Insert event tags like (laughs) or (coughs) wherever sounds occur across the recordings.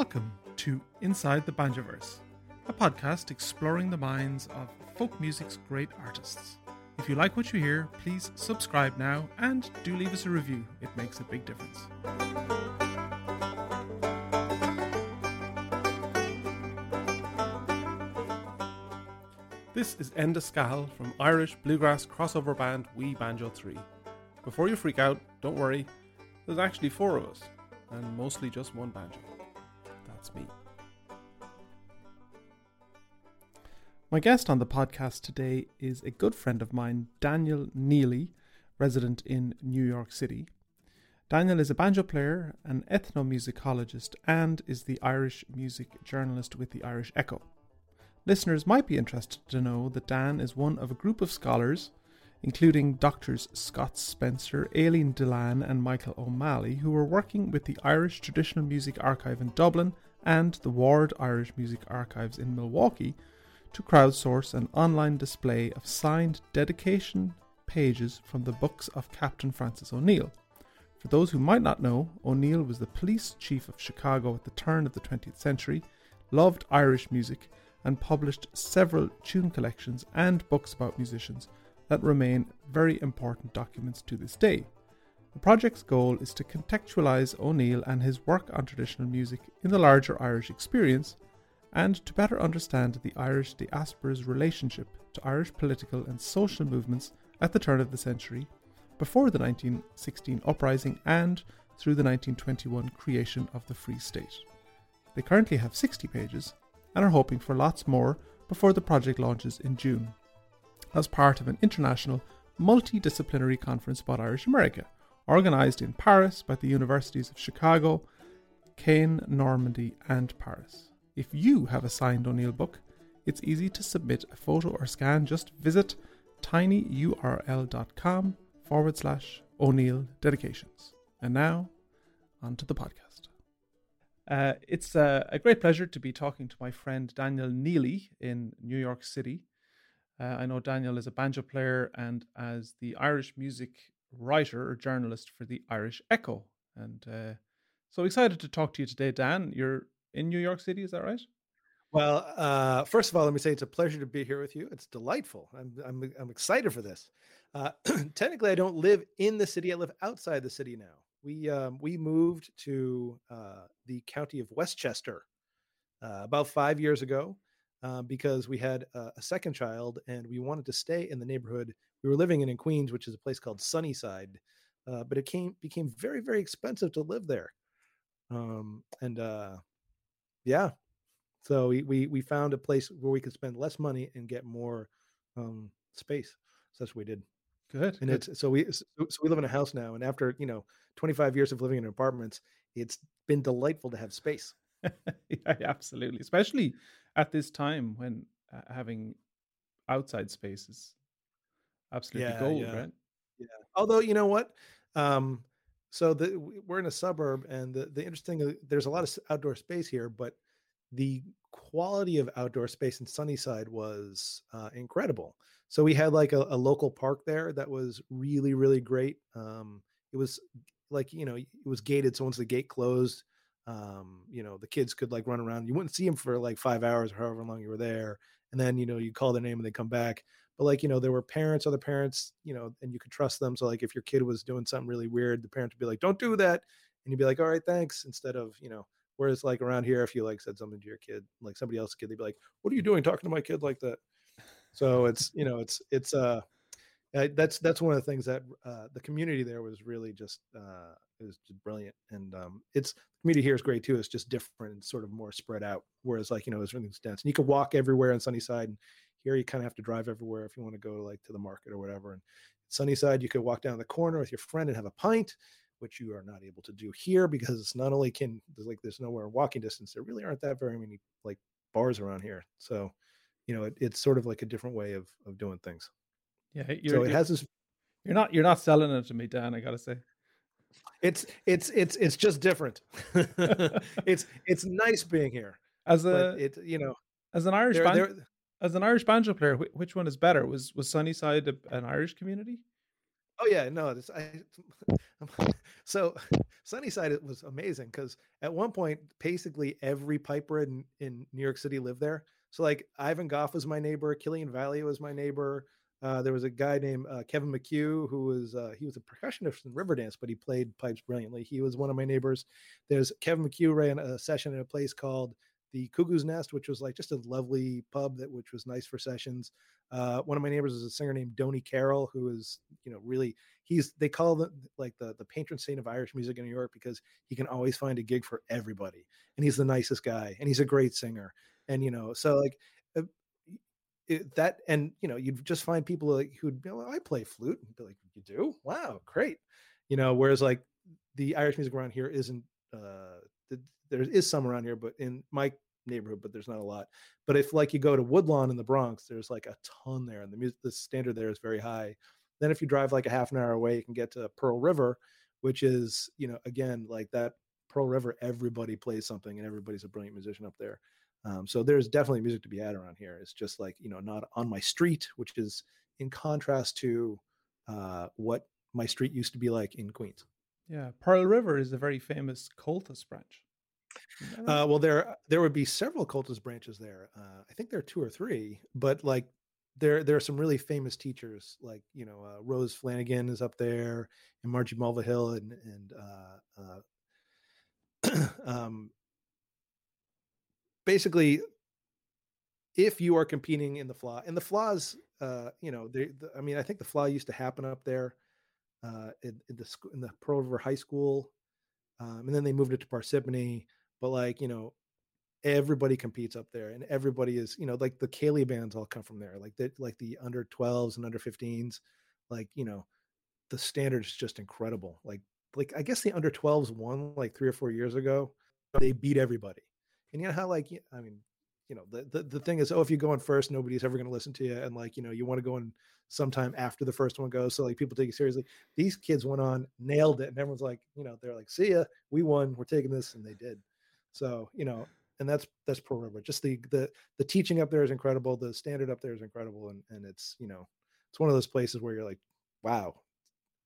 Welcome to Inside the Banjoverse, a podcast exploring the minds of folk music's great artists. If you like what you hear, please subscribe now and do leave us a review. It makes a big difference. This is Enda Scahill from Irish bluegrass crossover band We Banjo 3. Before you freak out, don't worry, there's actually four of us, and mostly just one banjo. My guest on the podcast today is a good friend of mine, Daniel Neely, resident in New York City. Daniel is a banjo player, an ethnomusicologist, and is the Irish music journalist with the Irish Echo. Listeners might be interested to know that Dan is one of a group of scholars, including doctors Scott Spencer, Aileen Dillane, and Michael O'Malley, who are working with the Irish Traditional Music Archive in Dublin and the Ward Irish Music Archives in Milwaukee to crowdsource an online display of signed dedication pages from the books of Captain Francis O'Neill. For those who might not know, O'Neill was the police chief of Chicago at the turn of the 20th century, loved Irish music, and published several tune collections and books about musicians that remain very important documents to this day. The project's goal is to contextualise O'Neill and his work on traditional music in the larger Irish experience and to better understand the Irish diaspora's relationship to Irish political and social movements at the turn of the century, before the 1916 uprising and through the 1921 creation of the Free State. They currently have 60 pages and are hoping for lots more before the project launches in June, as part of an international multidisciplinary conference about Irish America, organised in Paris by the universities of Chicago, Caen, Normandy, and Paris. If you have a signed O'Neill book, it's easy to submit a photo or scan. Just visit tinyurl.com forward slash O'Neill dedications. And now, on to the podcast. Uh, it's uh, a great pleasure to be talking to my friend Daniel Neely in New York City. Uh, I know Daniel is a banjo player and as the Irish music writer or journalist for the Irish Echo. And uh, so excited to talk to you today, Dan. You're in New York City, is that right? Well, uh, first of all, let me say it's a pleasure to be here with you. It's delightful. I'm I'm, I'm excited for this. Uh, (clears throat) technically, I don't live in the city. I live outside the city now. We um, we moved to uh, the county of Westchester uh, about five years ago uh, because we had a, second child and we wanted to stay in the neighborhood. We were living in in Queens, which is a place called Sunnyside, uh, but it came became very very expensive to live there. Um, and yeah, so we, we we found a place where we could spend less money and get more um, space. So that's what we did. Good. And good. it's so we so, we live in a house now, and after you know 25 years of living in apartments, it's been delightful to have space. (laughs) yeah, absolutely, especially at this time when uh, having outside space is absolutely Yeah, gold, yeah. right? Yeah. Although you know what, um, so the we're in a suburb, and the the interesting uh, there's a lot of outdoor space here, but the quality of outdoor space in Sunnyside was uh, incredible. So we had like a, a local park there that was really really great. Um, it was like you know it was gated, so once the gate closed, um, you know the kids could like run around. You wouldn't see them for like five hours or however long you were there, and then you know you call their name and they come back. But like you know there were parents other parents you know and you could trust them so like if your kid was doing something really weird the parent would be like don't do that and you'd be like all right thanks instead of you know whereas like around here if you like said something to your kid like somebody else's kid they'd be like what are you doing talking to my kid like that so it's you know it's it's uh that's that's one of the things that uh, the community there was really just uh, was just brilliant, and um, it's the community here is great too. It's just different and sort of more spread out. Whereas like you know, it's everything's dense, and you could walk everywhere in Sunnyside. And here you kind of have to drive everywhere if you want to go like to the market or whatever. And Sunnyside, you could walk down the corner with your friend and have a pint, which you are not able to do here because it's not only can there's like there's nowhere walking distance. There really aren't that very many like bars around here. So, you know, it, it's sort of like a different way of of doing things. Yeah, so it has this. You're not you're not selling it to me, Dan. I gotta say. It's it's it's it's just different. (laughs) (laughs) it's it's nice being here. As a it you know as an Irish band, as an Irish banjo player, which one is better? Was was Sunnyside an Irish community? Oh yeah, no. This I (laughs) so Sunnyside it was amazing because at one point basically every piper in in New York City lived there. So like Ivan Goff was my neighbor, Cillian Vallely was my neighbor. Uh, there was a guy named uh, Kevin McHugh who was uh, he was a percussionist in Riverdance, but he played pipes brilliantly. He was one of my neighbors. There's Kevin McHugh ran a session in a place called the Cuckoo's Nest, which was like just a lovely pub that which was nice for sessions. Uh, one of my neighbors is a singer named Donny Carroll, who is you know really he's they call the like the the patron saint of Irish music in New York because he can always find a gig for everybody, and he's the nicest guy, and he's a great singer, and you know so like uh, it, that and you know you'd just find people like who'd be like i play flute and be like you do wow great you know whereas like the irish music around here isn't uh there is some around here but in my neighborhood but there's not a lot but if like you go to woodlawn in the bronx there's like a ton there and the music the standard there is very high then if you drive like a half an hour away you can get to pearl river which is you know again like that pearl river everybody plays something and everybody's a brilliant musician up there um, so there's definitely music to be had around here. It's just like, you know, not on my street, which is in contrast to uh, what my street used to be like in Queens. Yeah. Pearl River is a very famous Comhaltas branch. Uh, well, there there would be several Comhaltas branches there. Uh, I think there are two or three, but like there there are some really famous teachers, like you know uh, Rose Flanagan is up there, and Margie Mulvihill, and and uh, uh, (clears throat) um, basically if you are competing in the fleadh and the flaws uh you know they the, i mean i think the fleadh used to happen up there in, in the in the pearl river high school um and then they moved it to parsippany but like you know everybody competes up there and everybody is you know like the Ceilidh bands all come from there like that like the under 12s and under 15s like you know the standard is just incredible like like i guess the under 12s won like three or four years ago they beat everybody and you know how like I mean, you know, the, the the thing is, oh, if you go in first, nobody's ever going to listen to you, and like you know, you want to go in sometime after the first one goes, so like people take it seriously. These kids went on, nailed it, and everyone's like, you know, they're like, see ya, we won, we're taking this, and they did. So you know, and that's that's Pearl River. Just the the the teaching up there is incredible. The standard up there is incredible, and and it's you know, it's one of those places where you're like, wow,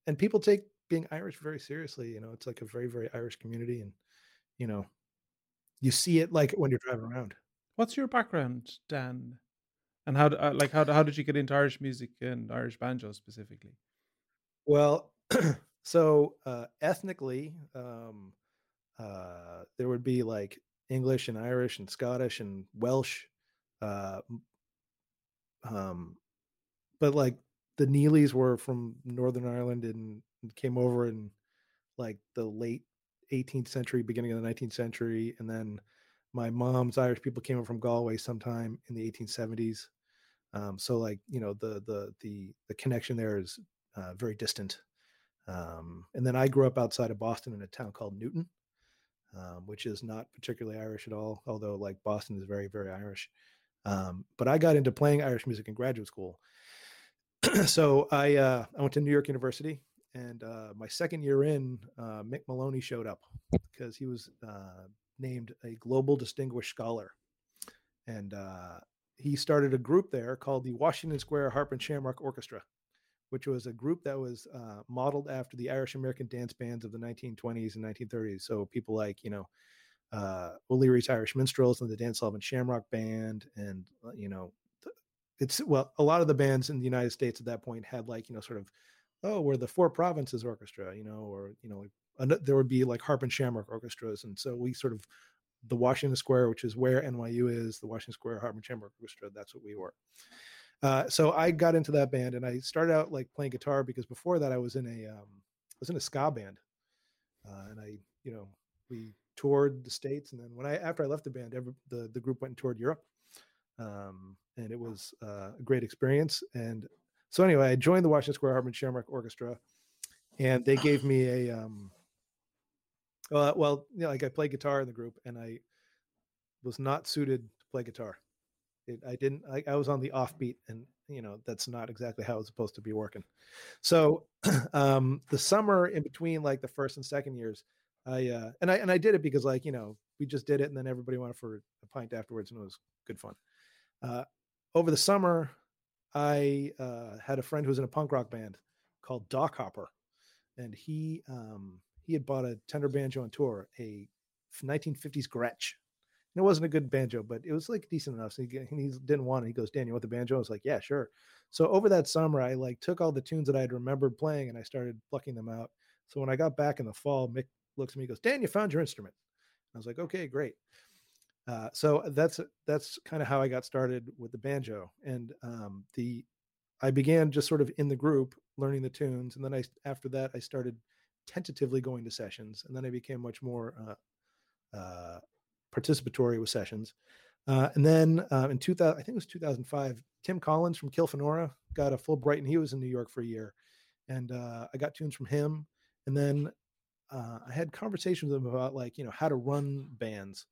and people take being Irish very seriously. You know, it's like a very very Irish community, and you know, you see it like when you're driving around. What's your background, Dan? And how uh, like how how did you get into Irish music and Irish banjo specifically? Well, (clears throat) so uh, ethnically, um, uh, there would be like English and Irish and Scottish and Welsh, uh, um, but like the Neelys were from Northern Ireland and came over in like the late 18th century, beginning of the 19th century, and then my mom's Irish people came over from Galway sometime in the 1870s. Um, so like you know the the the the connection there is uh, very distant. Um, and then I grew up outside of Boston in a town called Newton, um, which is not particularly Irish at all, although like Boston is very very Irish. Um, but I got into playing Irish music in graduate school. (clears throat) so I uh, I went to New York University and uh, my second year in, uh, Mick Moloney showed up because he was uh, named a Global Distinguished Scholar. And uh, he started a group there called the Washington Square Harp and Shamrock Orchestra, which was a group that was uh, modeled after the Irish American dance bands of the 1920s and 1930s. So people like, you know, uh, O'Leary's Irish Minstrels and the Dan Sullivan Shamrock Band, and, you know, it's well, a lot of the bands in the United States at that point had like you know sort of, oh, we're the Four Provinces Orchestra, you know, or you know, there would be like harp and shamrock orchestras, and so we sort of the Washington Square, which is where NYU is, the Washington Square Harp and Shamrock Orchestra. That's what we were. Uh, so I got into that band, and I started out like playing guitar because before that I was in a um, I was in a ska band, uh, and I you know we toured the states, and then when I after I left the band, every, the the group went and toured Europe, um, and it was uh, a great experience. And so anyway, I joined the Washington Square and Shamrock Orchestra, and they gave (laughs) me a um, well, well, you know, like I played guitar in the group, and I was not suited to play guitar. It, I didn't. I, I was on the offbeat, and you know that's not exactly how it's supposed to be working. So, (clears throat) um, the summer in between, like the first and second years, I uh, and I and I did it because like you know we just did it, and then everybody wanted for a pint afterwards, and it was good fun. Uh, over the summer, I uh, had a friend who was in a punk rock band called Doc Hopper, and he um, he had bought a tenor banjo on tour, a 1950s Gretsch. And it wasn't a good banjo, but it was like decent enough. So he, he didn't want it. He goes, Dan, you want the banjo? I was like, yeah, sure. So over that summer, I like took all the tunes that I had remembered playing and I started plucking them out. So when I got back in the fall, Mick looks at me, and goes, Dan, you found your instrument. I was like, okay, great. Uh, so that's that's kind of how I got started with the banjo, and um, the I began just sort of in the group learning the tunes, and then I after that I started tentatively going to sessions, and then I became much more uh, uh, participatory with sessions. Uh, and then uh, in 2000, I think it was 2005, Tim Collins from Kilfenora got a Fulbright, and he was in New York for a year, and uh, I got tunes from him. And then uh, I had conversations with him about like you know how to run bands,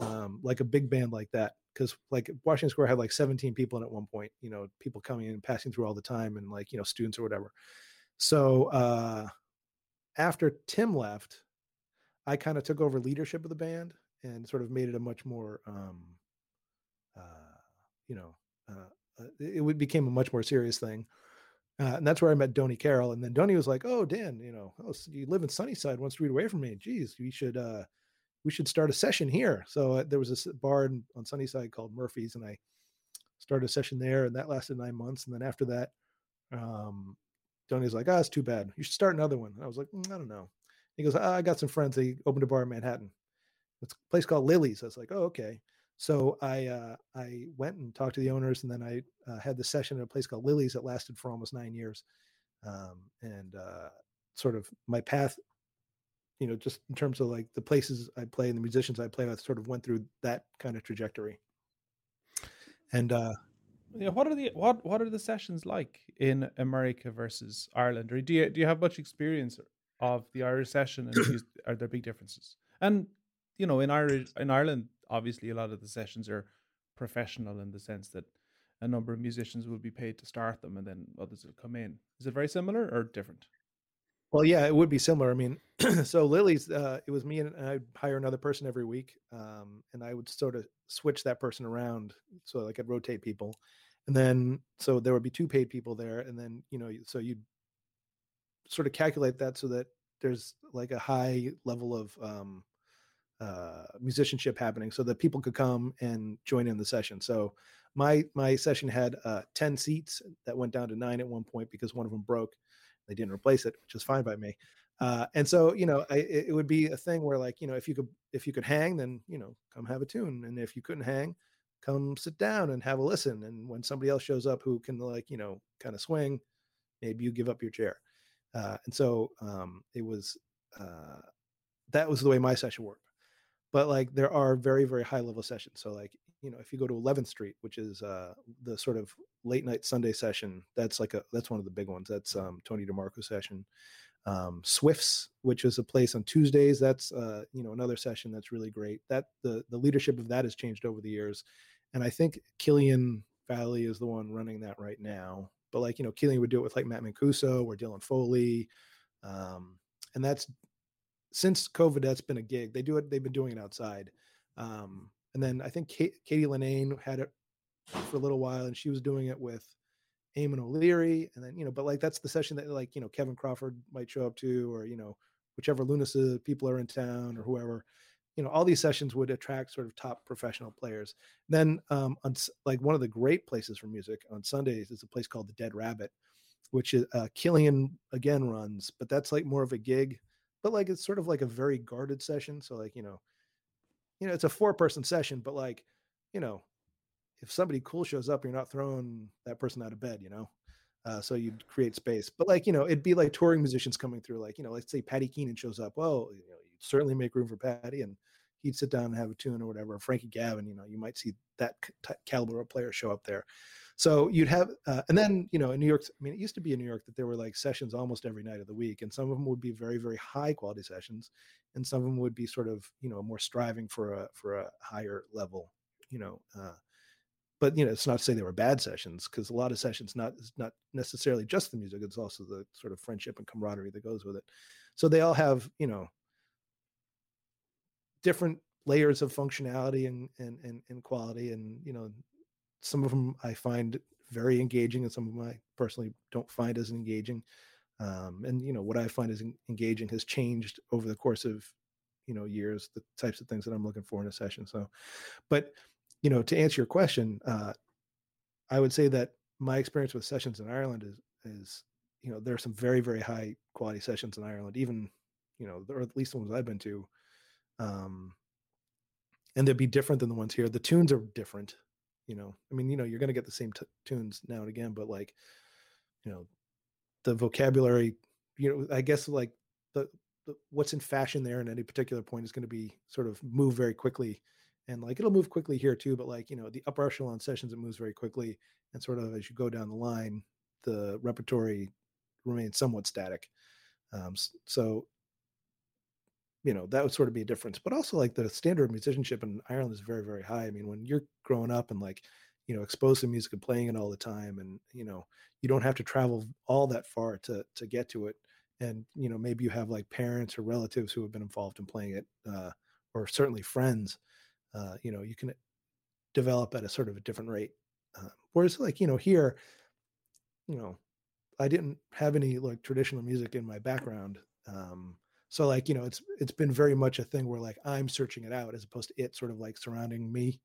um, like a big band like that, because like Washington Square had like 17 people in at one point, you know, people coming in and passing through all the time, and like you know students or whatever. So uh, after Tim left, I kind of took over leadership of the band and sort of made it a much more, um, uh, you know, uh, uh it, became a much more serious thing. Uh, and that's where I met Donny Carroll. And then Donny was like, "Oh, Dan, you know, oh, you live in Sunnyside, one street away from me. Geez, we should uh, we should start a session here." So uh, there was a bar in, on Sunnyside called Murphy's, and I started a session there, and that lasted nine months. And then after that, um, Donny's like, ah, oh, it's too bad. You should start another one. And I was like, mm, I don't know. He goes, oh, I got some friends. They opened a bar in Manhattan. It's a place called Lily's. I was like, oh, okay. So I uh, I went and talked to the owners, and then I uh, had the session at a place called Lily's that lasted for almost nine years. Um, and uh, sort of my path, you know, just in terms of like the places I play and the musicians I play with, sort of went through that kind of trajectory. And uh, yeah, what are the what what are the sessions like in America versus Ireland? Or do you do you have much experience of the Irish session, and (clears throat) are there big differences? And you know, in Irish in Ireland, obviously, a lot of the sessions are professional in the sense that a number of musicians will be paid to start them, and then others will come in. Is it very similar or different? Well, yeah, it would be similar. I mean, (clears throat) so Lily's, uh, it was me and I'd hire another person every week, um, and I would sort of switch that person around, so like I'd rotate people, and then so there would be two paid people there, and then you know, so you'd sort of calculate that so that there's like a high level of um, uh, musicianship happening, so that people could come and join in the session. So my my session had uh, ten seats that went down to nine at one point because one of them broke they didn't replace it, which is fine by me. Uh, and so, you know, I, it would be a thing where like, you know, if you could, if you could hang, then, you know, come have a tune. And if you couldn't hang, come sit down and have a listen. And when somebody else shows up who can like, you know, kind of swing, maybe you give up your chair. Uh, and so um, it was, uh, that was the way my session worked. But like there are very, very high level sessions. So like, you know, if you go to 11th Street, which is uh, the sort of late night Sunday session, that's like a that's one of the big ones. That's um, Tony DeMarco session. Um, Swift's, which is a place on Tuesdays, that's uh, you know another session that's really great. That the the leadership of that has changed over the years, and I think Cillian Vallely is the one running that right now. But like you know, Cillian would do it with like Matt Mancuso or Dylan Foley, um, and that's since COVID. That's been a gig. They do it. They've been doing it outside. Um, and then I think Kate, Katie Linnane had it for a little while, and she was doing it with Eamon O'Leary, and then you know, but like that's the session that like you know Kevin Crawford might show up to, or you know whichever Lúnasa people are in town or whoever. you know all these sessions would attract sort of top professional players then um on like one of the great places for music on sundays is a place called the dead rabbit which is uh cillian again runs but that's like more of a gig but like it's sort of like a very guarded session so like you know you know it's a four person session but like you know if somebody cool shows up you're not throwing that person out of bed you know? Uh, so you'd create space but like you know it'd be like touring musicians coming through like you know let's say Paddy keenan shows up well you know you'd certainly make room for Paddy, and he'd sit down and have a tune or whatever frankie gavin you know you might see that caliber of player show up there so you'd have uh, and then you know in new york i mean it used to be in new york that there were like sessions almost every night of the week and some of them would be very very high quality sessions and some of them would be sort of you know more striving for a for a higher level you know uh, but you know it's not to say they were bad sessions because a lot of sessions not not necessarily just the music it's also the sort of friendship and camaraderie that goes with it. So they all have you know different layers of functionality and and and, and quality and you know some of them i find very engaging and some of them i personally don't find as engaging um, and you know what i find as engaging has changed over the course of you know years the types of things that i'm looking for in a session so but you know, to answer your question, uh, I would say that my experience with sessions in Ireland is is you know there are some very very high quality sessions in Ireland, even you know, or at least the ones I've been to, um, and they'd be different than the ones here. The tunes are different, you know. I mean, you know, you're going to get the same t- tunes now and again, but like, you know, the vocabulary, you know, I guess like the, the what's in fashion there in any particular point is going to be sort of move very quickly and like it'll move quickly here too but like you know the upper echelon sessions it moves very quickly and sort of as you go down the line the repertory remains somewhat static um, so you know that would sort of be a difference but also like the standard of musicianship in ireland is very very high. I mean when you're growing up and like you know exposed to music and playing it all the time and you know you don't have to travel all that far to to get to it and you know maybe you have like parents or relatives who have been involved in playing it uh, or certainly friends uh, you know you can develop at a sort of a different rate uh, whereas like you know here you know i didn't have any like traditional music in my background um, so like you know it's it's been very much a thing where like i'm searching it out as opposed to it sort of like surrounding me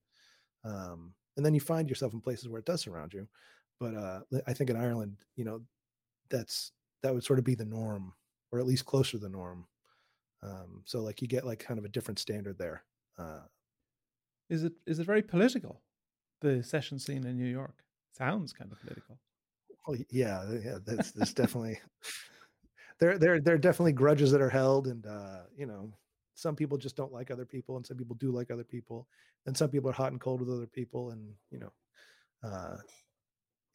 um, and then you find yourself in places where it does surround you but uh, i think in ireland you know that's that would sort of be the norm or at least closer to the norm um, so like you get like kind of a different standard there uh, is it is it very political? The session scene in New York sounds kind of political. Well, yeah, yeah. that's, there's definitely there there there are definitely grudges that are held, and uh, you know, some people just don't like other people, and some people do like other people, and some people are hot and cold with other people, and you know, uh,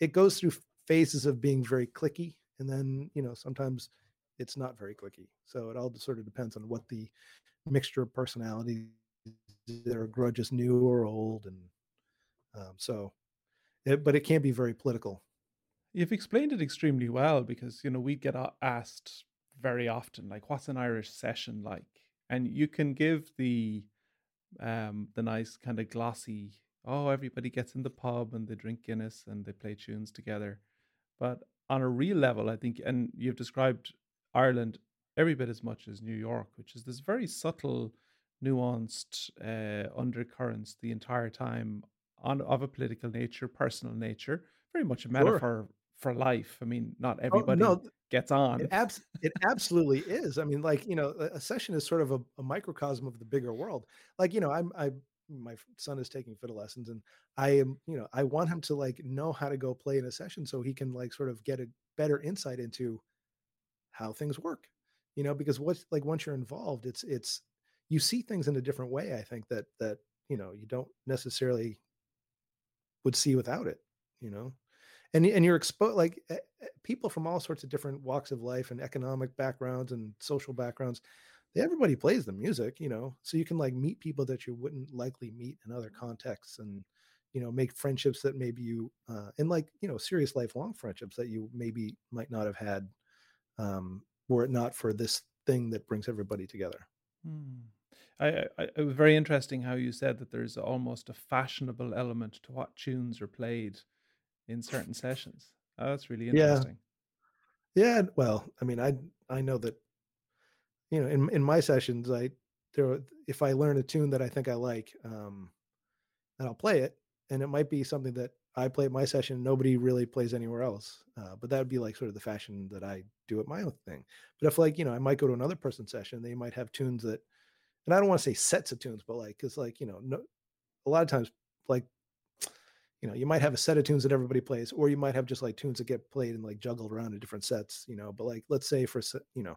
it goes through phases of being very clicky, and then you know sometimes it's not very clicky. So it all sort of depends on what the mixture of personalities their grudges new or old, and um, so, it, but it can be very political. You've explained it extremely well because you know we get asked very often, like, "What's an Irish session like?" And you can give the um the nice kind of glossy, "Oh, everybody gets in the pub and they drink Guinness and they play tunes together," but on a real level, I think, and you've described Ireland every bit as much as New York, which is this very subtle nuanced uh, undercurrents the entire time on of a political nature, personal nature, very much a metaphor sure. For life. I mean, not oh, everybody oh, no, gets on. It, abs- (laughs) it absolutely is. I mean, like you know, a, a session is sort of a, a, microcosm of the bigger world. Like you know, I'm I my son is taking fiddle lessons, and I am you know I want him to like know how to go play in a session so he can like sort of get a better insight into how things work. You know, because what's like once you're involved, it's it's you see things in a different way i think that that you know you don't necessarily would see without it you know and and you're exposed like people from all sorts of different walks of life and economic backgrounds and social backgrounds everybody plays the music you know so you can like meet people that you wouldn't likely meet in other contexts and you know make friendships that maybe you uh and like you know serious lifelong friendships that you maybe might not have had um were it not for this thing that brings everybody together hmm. I, I, it was very interesting how you said that there's almost a fashionable element to what tunes are played in certain sessions. Oh, that's really interesting. Yeah. yeah. Well, I mean, I I know that you know in in my sessions, I there if I learn a tune that I think I like, um, and I'll play it, and it might be something that I play at my session, nobody really plays anywhere else. Uh, but that would be like sort of the fashion that I do at my own thing. But if like you know, I might go to another person's session, they might have tunes that, and I don't want to say sets of tunes, but like because like you know, no, a lot of times like you know you might have a set of tunes that everybody plays or you might have just like tunes that get played and like juggled around in different sets you know but like let's say for you know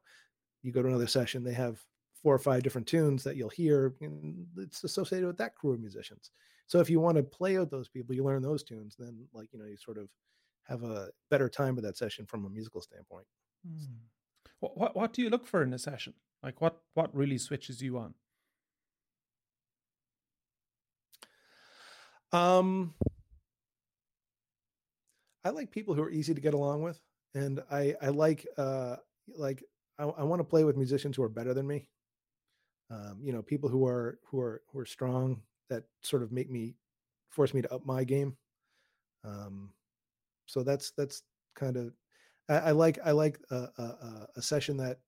you go to another session they have four or five different tunes that you'll hear and it's associated with that crew of musicians. So if you want to play with those people you learn those tunes then like you know you sort of have a better time with that session from a musical standpoint. Hmm. what, what what do you look for in a session? Like what what really switches you on? Um I like people who are easy to get along with, and I I like uh like I, I want to play with musicians who are better than me. Um, you know, people who are who are who are strong that sort of make me force me to up my game. Um, so that's that's kind of I, I like I like a, a, a session that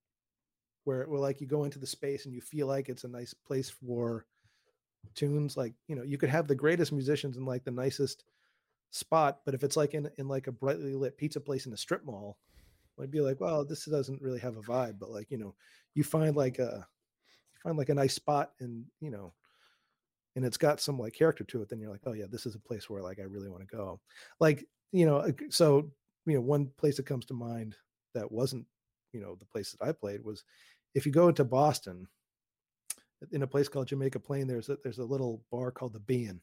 where where like you go into the space and you feel like it's a nice place for tunes. Like you know, you could have the greatest musicians and like the nicest spot, but if it's like in in like a brightly lit pizza place in a strip mall, I'd be like, well, this doesn't really have a vibe. But like you know, you find like a you find like a nice spot, and you know, and it's got some like character to it. Then you're like, oh yeah, this is a place where like I really want to go. Like you know, so you know, one place that comes to mind that wasn't you know the place that I played was if you go into Boston in a place called Jamaica Plain, there's a, there's a little bar called the Behan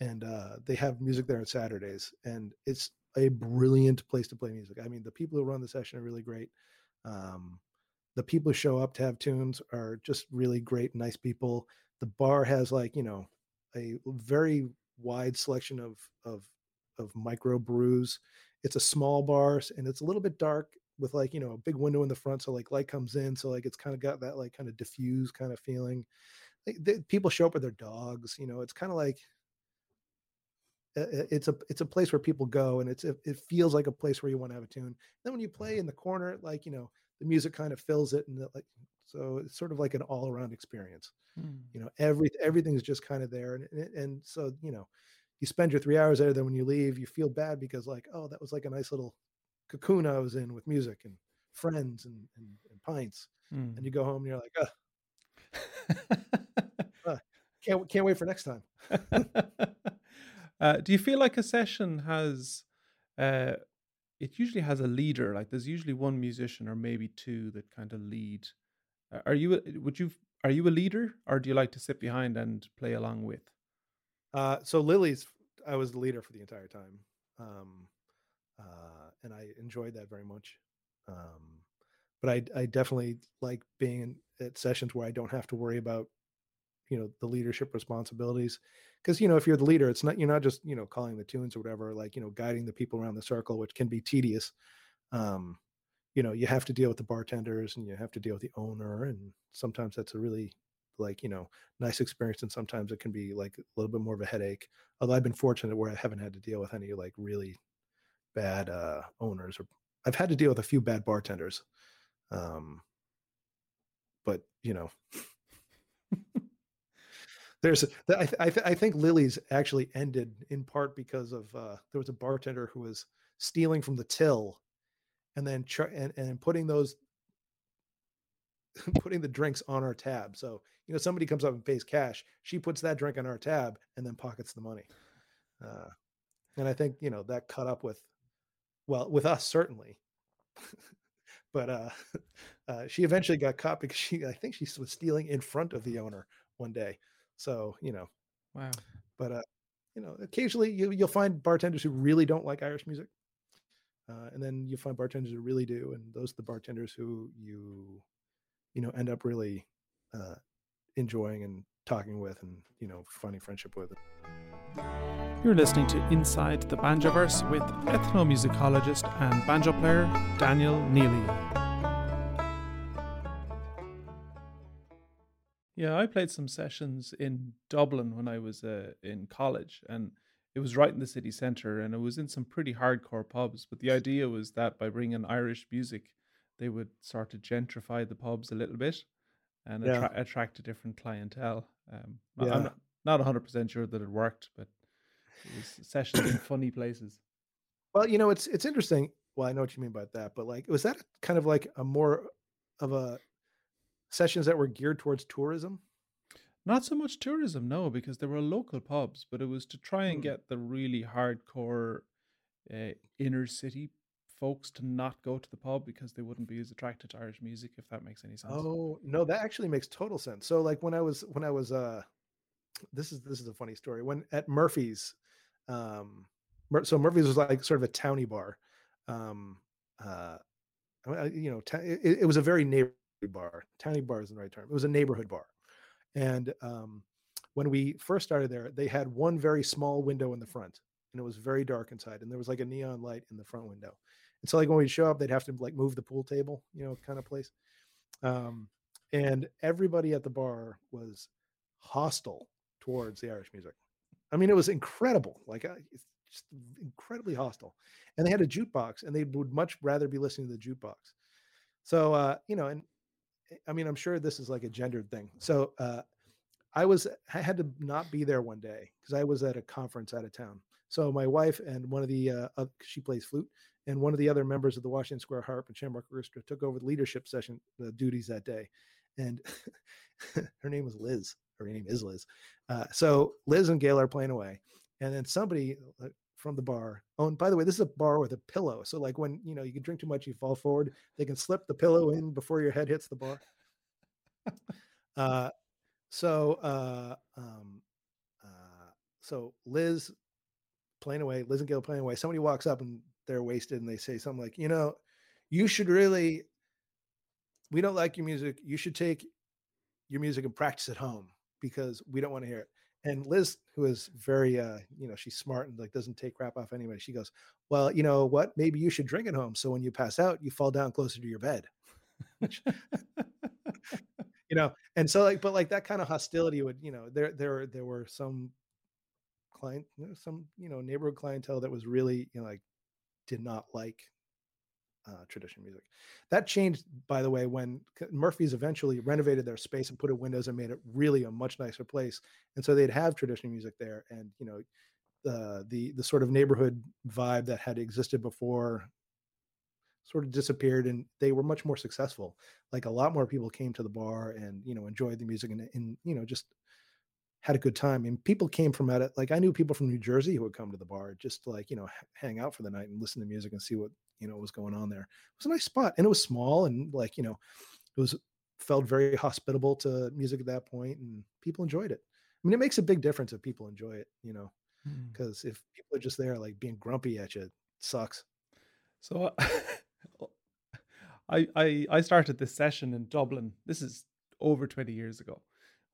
and uh, they have music there on Saturdays, and it's a brilliant place to play music. I mean, the people who run the session are really great. Um, the people who show up to have tunes are just really great, nice people. The bar has like you know a very wide selection of of of micro brews. It's a small bar and it's a little bit dark with like you know a big window in the front, so like light comes in, so like it's kind of got that like kind of diffuse kind of feeling. They, they, people show up with their dogs, you know. It's kind of like it's a it's a place where people go and it's it feels like a place where you want to have a tune then when you play in the corner like you know the music kind of fills it and like so it's sort of like an all-around experience mm. you know every everything's just kind of there and, and and so you know you spend your three hours there then when you leave you feel bad because like oh that was like a nice little cocoon i was in with music and friends and and, and pints mm. and you go home and you're like oh. uh, (laughs) can't can't wait for next time (laughs) Uh, do you feel like a session has? Uh, it usually has a leader. Like there's usually one musician or maybe two that kind of lead. Uh, are you? Would you? Are you a leader, or do you like to sit behind and play along with? Uh, so Lily's, I was the leader for the entire time, um, uh, and I enjoyed that very much. Um, but I, I definitely like being at sessions where I don't have to worry about, you know, the leadership responsibilities because you know if you're the leader it's not you're not just you know calling the tunes or whatever like you know guiding the people around the circle which can be tedious. Um you know you have to deal with the bartenders and you have to deal with the owner and sometimes that's a really like you know nice experience and sometimes it can be like a little bit more of a headache. Although i've been fortunate where i haven't had to deal with any like really bad uh owners or i've had to deal with a few bad bartenders. Um but you know (laughs) there's I, I, I think Lily's actually ended in part because of uh, there was a bartender who was stealing from the till, and then and and putting those (laughs) putting the drinks on our tab. So you know somebody comes up and pays cash, she puts that drink on our tab and then pockets the money. Uh, and I think you know that cut up with well with us certainly. (laughs) but uh, (laughs) uh, she eventually got caught because she I think she was stealing in front of the owner one day. So, you know, wow. But, uh, you know, occasionally you, you'll find bartenders who really don't like Irish music. Uh, and then you find bartenders who really do. And those are the bartenders who you, you know, end up really uh, enjoying and talking with and, you know, finding friendship with. You're listening to Inside the Banjoverse with ethnomusicologist and banjo player Daniel Neely. Yeah, I played some sessions in Dublin when I was uh, in college, and it was right in the city centre, and it was in some pretty hardcore pubs. But the idea was that by bringing Irish music, they would sort of gentrify the pubs a little bit. and Yeah. attra- attract a different clientele. Um, Yeah. I'm not, not 100% sure that it worked, but it was sessions in funny places. Well, you know, it's it's interesting. Well, I know what you mean by that, but like, was that kind of like a more of a sessions that were geared towards tourism? Not so much tourism, no, because there were local pubs, but it was to try and Hmm. get the really hardcore uh, inner city folks to not go to the pub because they wouldn't be as attracted to Irish music, if that makes any sense. Oh no, that actually makes total sense. So like when I was when I was uh this is this is a funny story. When at Murphy's, um Mur- so Murphy's was like sort of a towny bar. Um uh you know, it, it was a very neighborhood bar. Towny bar is the right term. It was a neighborhood bar. And um when we first started there, they had one very small window in the front and it was very dark inside and there was like a neon light in the front window. And so like when we show up, they'd have to like move the pool table, you know, kind of place. Um, and everybody at the bar was hostile towards the Irish music. I mean, it was incredible, like uh, it's just incredibly hostile. And they had a jukebox, and they would much rather be listening to the jukebox. So, uh, you know, and I mean, I'm sure this is like a gendered thing. So, uh, I was I had to not be there one day because I was at a conference out of town. So my wife and one of the uh, uh, she plays flute, and one of the other members of the Washington Square Harp and Shamrock Orchestra took over the leadership session uh, duties that day, and (laughs) her name was Liz. Her name is Liz. Uh, so Liz and Gail are playing away, and then somebody uh, from the bar. Oh, and by the way, this is a bar with a pillow. So like when you know you can drink too much, you fall forward. They can slip the pillow in before your head hits the bar. (laughs) Uh, so uh, um, uh, so Liz playing away, Liz and Gail playing away. Somebody walks up and they're wasted, and they say something like, "You know, you should really. We don't like your music. You should take your music and practice at home because we don't want to hear it." And Liz, who is very, uh, you know, she's smart and like doesn't take crap off anybody. She goes, "Well, you know what? Maybe you should drink at home. So when you pass out, you fall down closer to your bed." (laughs) You know, and so like, but like that kind of hostility would, you know, there there there were some client, some you know neighborhood clientele that was really, you know, like did not like uh, traditional music. That changed, by the way, when Murphy's eventually renovated their space and put in windows and made it really a much nicer place. And so they'd have traditional music there, and you know, the the the sort of neighborhood vibe that had existed before sort of disappeared, and they were much more successful. Like a lot more people came to the bar and you know enjoyed the music and, and you know just had a good time. And people came from out of, Like I knew people from New Jersey who would come to the bar just like, you know, hang out for the night and listen to music and see what, you know, what was going on there. It was a nice spot and it was small and like, you know, it was felt very hospitable to music at that point and people enjoyed it. I mean, it makes a big difference if people enjoy it, you know, because if people are just there like being grumpy at you, it sucks. So (laughs) I, I I started this session in Dublin. This is over 20 years ago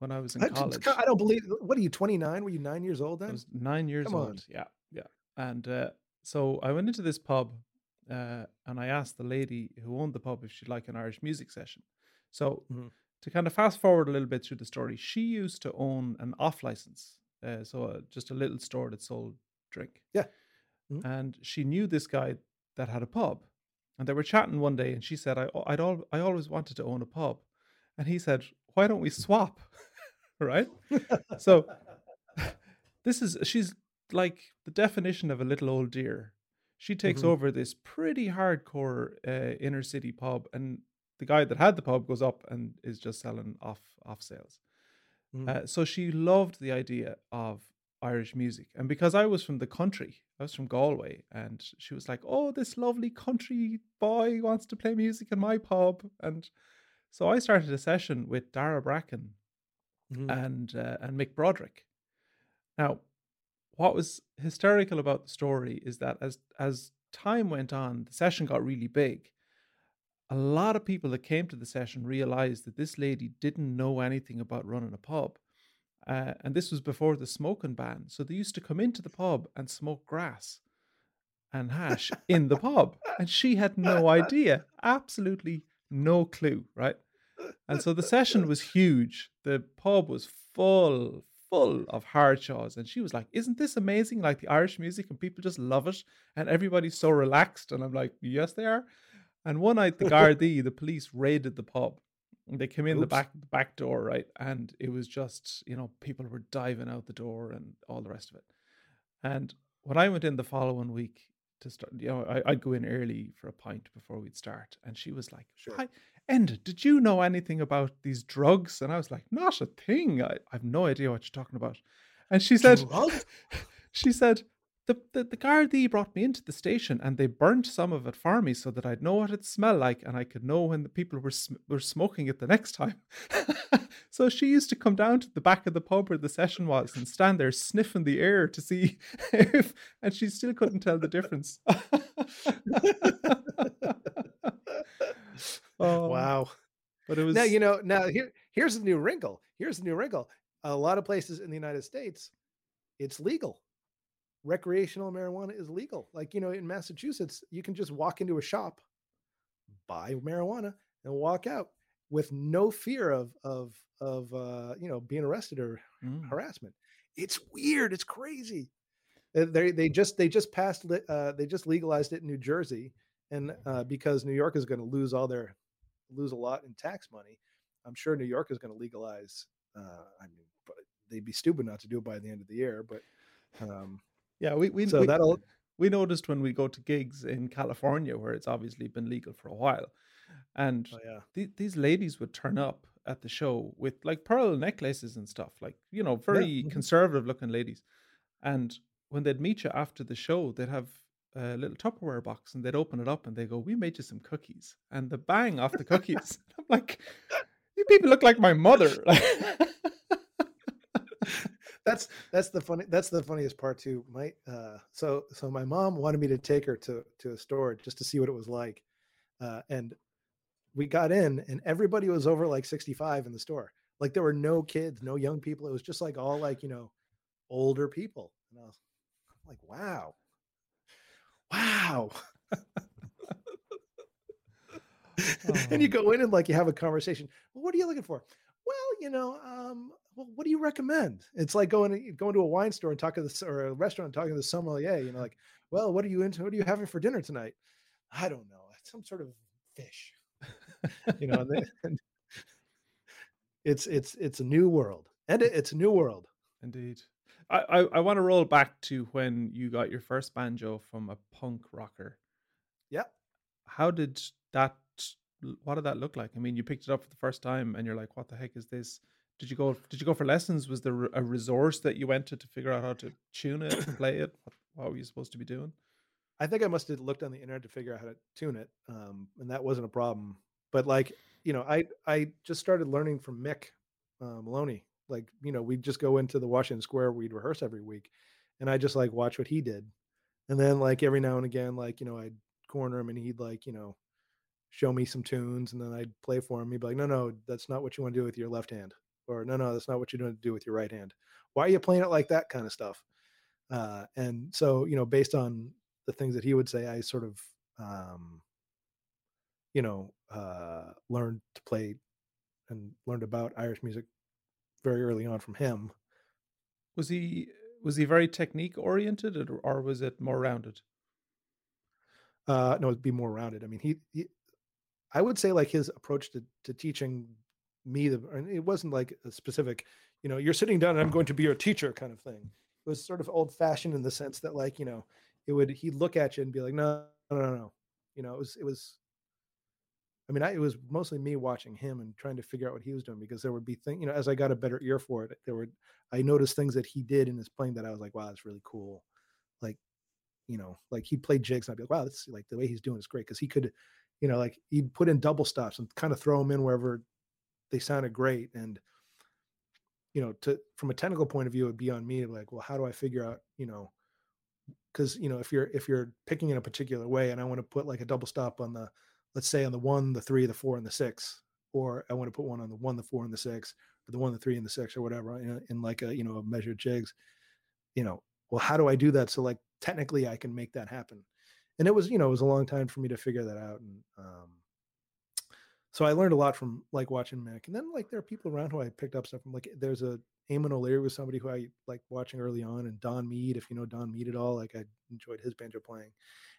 when I was in I, college. I don't believe, what are you, 29? Were you nine years old I then? was nine years Come on. old. Yeah, yeah. And uh, so I went into this pub uh, and I asked the lady who owned the pub if she'd like an Irish music session. So Mhm. to kind of fast forward a little bit through the story, she used to own an off license, uh, so uh, just a little store that sold drink. Yeah. Mhm. And she knew this guy that had a pub, and they were chatting one day, and she said, "I I'd al- I always wanted to own a pub," and he said, "Why don't we swap?" (laughs) right. So (laughs) this is she's like the definition of a little old dear. She takes Mhm. over this pretty hardcore uh, inner city pub, and the guy that had the pub goes up and is just selling off off sales. Mhm. Uh, so she loved the idea of Irish music, and because I was from the country, I was from Galway, and she was like, "Oh, this lovely country boy wants to play music in my pub," and so I started a session with Dara Bracken Mhm. and uh, and Mick Broderick. Now, what was hysterical about the story is that as as time went on, the session got really big. A lot of people that came to the session realized that this lady didn't know anything about running a pub. Uh, and this was before the smoking ban. So they used to come into the pub and smoke grass and hash in the pub. And she had no idea, absolutely no clue, right? And so the session was huge. The pub was full, full of hard shows. And she was like, Isn't this amazing? Like the Irish music, and people just love it. And everybody's so relaxed. And I'm like, Yes, they are. And one night, the (laughs) Gardaí, the police raided the pub they came in Oops. the back the back door, right? And it was just, you know, people were diving out the door and all the rest of it. And when I went in the following week to start, you know, I, would go in early for a pint before we'd start. And she was like, sure. Hi, Enda, did you know anything about these drugs? And I was like, not a thing. I, I have no idea what you're talking about. And she said, (laughs) she said, the, the, the Gardaí brought me into the station and they burnt some of it for me so that I'd know what it smelled like and I could know when the people were sm- were smoking it the next time. (laughs) so she used to come down to the back of the pub where the session was and stand there sniffing the air to see (laughs) if, and she still couldn't tell the difference. Oh, (laughs) wow. But it was now you know now here here's the new wrinkle. Here's the new wrinkle. A lot of places in the United States, it's legal recreational marijuana is legal. Like, you know, in Massachusetts, you can just walk into a shop, buy marijuana, and walk out with no fear of of of uh, you know being arrested or mm. harassment. It's weird. It's crazy. They they just they just passed uh, they just legalized it in New Jersey, and uh, because New York is going to lose all their lose a lot in tax money, I'm sure New York is going to legalize. Uh, I mean, but they'd be stupid not to do it by the end of the year, but um, yeah, we we so we, that'll we noticed when we go to gigs in California where it's obviously been legal for a while, and oh, yeah. th- these ladies would turn up at the show with like pearl necklaces and stuff, like you know, very yeah. Mm-hmm. conservative looking ladies, and when they'd meet you after the show, they'd have a little Tupperware box and they'd open it up and they go, "We made you some cookies," and the bang off the cookies. (laughs) I'm like, you people look like my mother. (laughs) that's that's the funny that's the funniest part too. My uh, so so my mom wanted me to take her to to a store just to see what it was like, uh, and we got in and everybody was over like 65 in the store. Like there were no kids, no young people. It was just like all like you know older people, and I was like, wow, wow. (laughs) and you oh. go in and like you have a conversation. Well, what are you looking for? Well, you know, um, well, what do you recommend? It's like going to, going to a wine store and talking to the or a restaurant and talking to the sommelier. You know, like, well, what are you into? What are you having for dinner tonight? I don't know. Some sort of fish. you know, and, (laughs) and (laughs) it's it's it's a new world, and it, it's a new world. Indeed. I, I, I want to roll back to when you got your first banjo from a punk rocker. Yeah. How did that? What did that look like? I mean, you picked it up for the first time, and you're like, "What the heck is this?" Did you go? Did you go for lessons? Was there a resource that you went to to figure out how to tune it, (coughs) play it? What, what were you supposed to be doing? I think I must have looked on the internet to figure out how to tune it, um, and that wasn't a problem. But like you know, I I just started learning from Mick uh, Moloney. Like you know, we'd just go into the Washington Square. We'd rehearse every week, and I just like watch what he did, and then like every now and again, like you know, I'd corner him, and he'd like you know, show me some tunes, and then I'd play for him. He'd be like, "No, no, that's not what you want to do with your left hand." or no, no, that's not what you're to do with your right hand. Why are you playing it like that kind of stuff? Uh, and so, you know, based on the things that he would say, I sort of, um, you know, uh, learned to play and learned about Irish music very early on from him. Was he was he very technique oriented, or, was it more rounded? Uh, no, it'd be more rounded. I mean, he, he I would say like his approach to to teaching me the and it wasn't like a specific you know you're sitting down and i'm going to be your teacher kind of thing it was sort of old fashioned in the sense that like you know it would he'd look at you and be like no no no no you know it was it was i mean I, it was mostly me watching him and trying to figure out what he was doing because there would be things you know as i got a better ear for it there were i noticed things that he did in his playing that i was like wow that's really cool. Like you know like he'd play jigs and i'd be like wow that's like the way he's doing is great. Because he could you know like he'd put in double stops and kind of throw them in wherever they sounded great and you know to from a technical point of view it'd be on me like well how do i figure out you know? Because you know if you're if you're picking in a particular way and i want to put like a double stop on the let's say on the one the three the four and the six or i want to put one on the one the four and the six or the one the three and the six or whatever in, in like a you know a measured jigs you know well how do i do that so like technically i can make that happen? And it was you know it was a long time for me to figure that out and um so I learned a lot from like watching Mick. And then like there are people around who I picked up stuff from. Like there's a Eamon O'Leary was somebody who I like watching early on, and Don Meade, if you know Don Meade at all, like I enjoyed his banjo playing.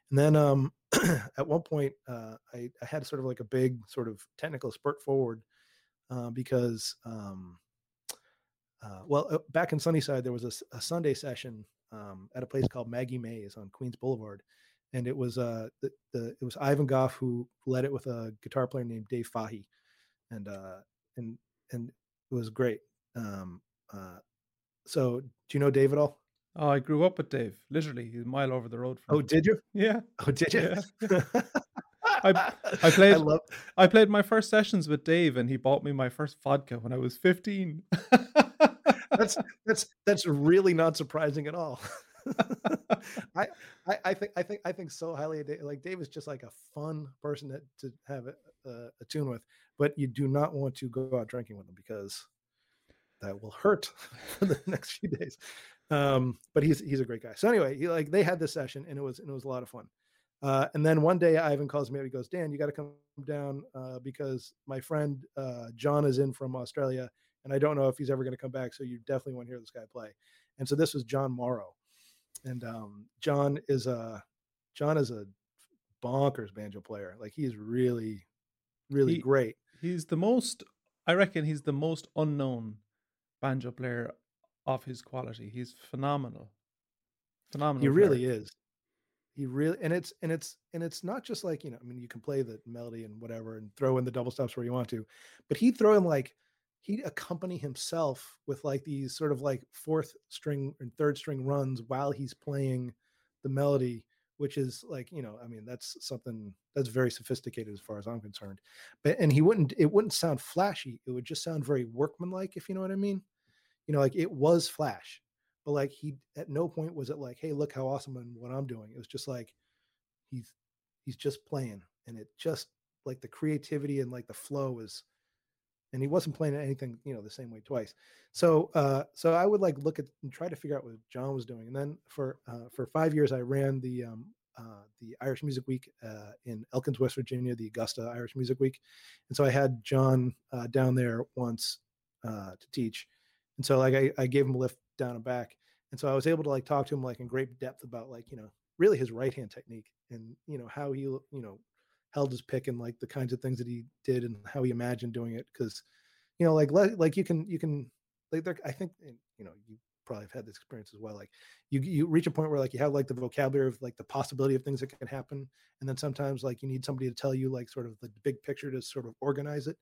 And then um, (clears throat) at one point, uh, I, I had sort of like a big sort of technical spurt forward uh, because um, uh, well, uh, back in Sunnyside, there was a, a Sunday session um, at a place called Maggie Mae's on Queens Boulevard, and it was uh, the, the it was Ivan Goff who led it with a guitar player named Dave Fahy, and uh, and and it was great. Um, uh, so, do you know Dave at all? Oh, I grew up with Dave. Literally, he's a mile over the road from. Oh, me. did you? Yeah. Oh, did you? Yeah. (laughs) I, I (laughs) played. I love. I played my first sessions with Dave, and he bought me my first vodka when I was fifteen. (laughs) That's that's that's really not surprising at all. (laughs) I, I I think I think I think so highly. Like Dave is just like a fun person to, to have a, a, a tune with, but you do not want to go out drinking with him because that will hurt (laughs) for the next few days. Um, but he's he's a great guy. So anyway, he like they had this session and it was and it was a lot of fun. Uh, and then one day Ivan calls me up. He goes, Dan, you got to come down uh, because my friend uh, John is in from Australia, and I don't know if he's ever going to come back. So you definitely want to hear this guy play. And so this was John Morrow, and um, John is a John is a bonkers banjo player. Like he's really, really He- great. he's the most. I reckon he's the most unknown banjo player of his quality. He's phenomenal. Phenomenal. He player. really is. He really and it's and it's and it's not just like you know. I mean, you can play the melody and whatever and throw in the double stops where you want to, but he'd throw in like he'd accompany himself with like these sort of like fourth string and third string runs while he's playing the melody which is like you know i mean that's something that's very sophisticated as far as i'm concerned. But and he wouldn't it wouldn't sound flashy it would just sound very workmanlike if you know what i mean. You know like it was flash but like he at no point was it like hey look how awesome and what i'm doing. It was just like he's he's just playing and it just like the creativity and like the flow is and he wasn't playing anything you know the same way twice. So uh so i would like look at and try to figure out what john was doing and then for uh for five years i ran the um uh the irish music week uh in elkins west virginia the augusta irish music week and so i had john uh down there once uh to teach and so like I, I gave him a lift down and back and so i was able to like talk to him like in great depth about like you know really his right hand technique and you know how he you know held his pick and like the kinds of things that he did and how he imagined doing it because you know like like you can you can like i think you know you probably have had this experience as well like you you reach a point where like you have like the vocabulary of like the possibility of things that can happen and then sometimes like you need somebody to tell you like sort of the big picture to sort of organize it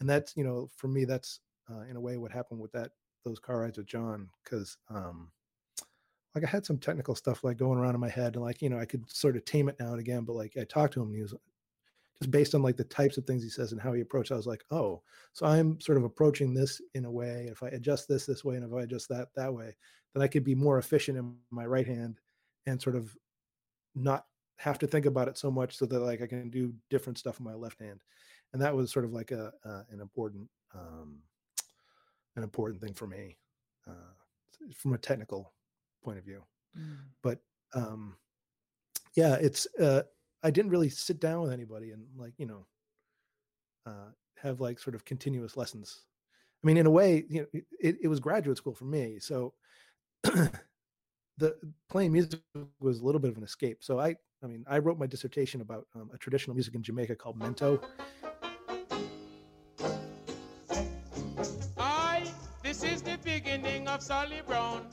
and that's you know for me that's uh, in a way what happened with that those car rides with john because um like I had some technical stuff like going around in my head and like, you know, I could sort of tame it now and again, but like I talked to him and he was just based on like the types of things he says and how he approached, I was like, oh, so I'm sort of approaching this in a way. If I adjust this this way and if I adjust that that way, then I could be more efficient in my right hand and sort of not have to think about it so much so that like I can do different stuff in my left hand. And that was sort of like a uh, an important um an important thing for me uh from a technical point of view but um yeah it's uh i didn't really sit down with anybody and like you know uh have like sort of continuous lessons. I mean in a way you know it, it was graduate school for me so (clears throat) the playing music was a little bit of an escape. So i i mean i wrote my dissertation about um, a traditional music in jamaica called mento I, this is the beginning of Sally Brown,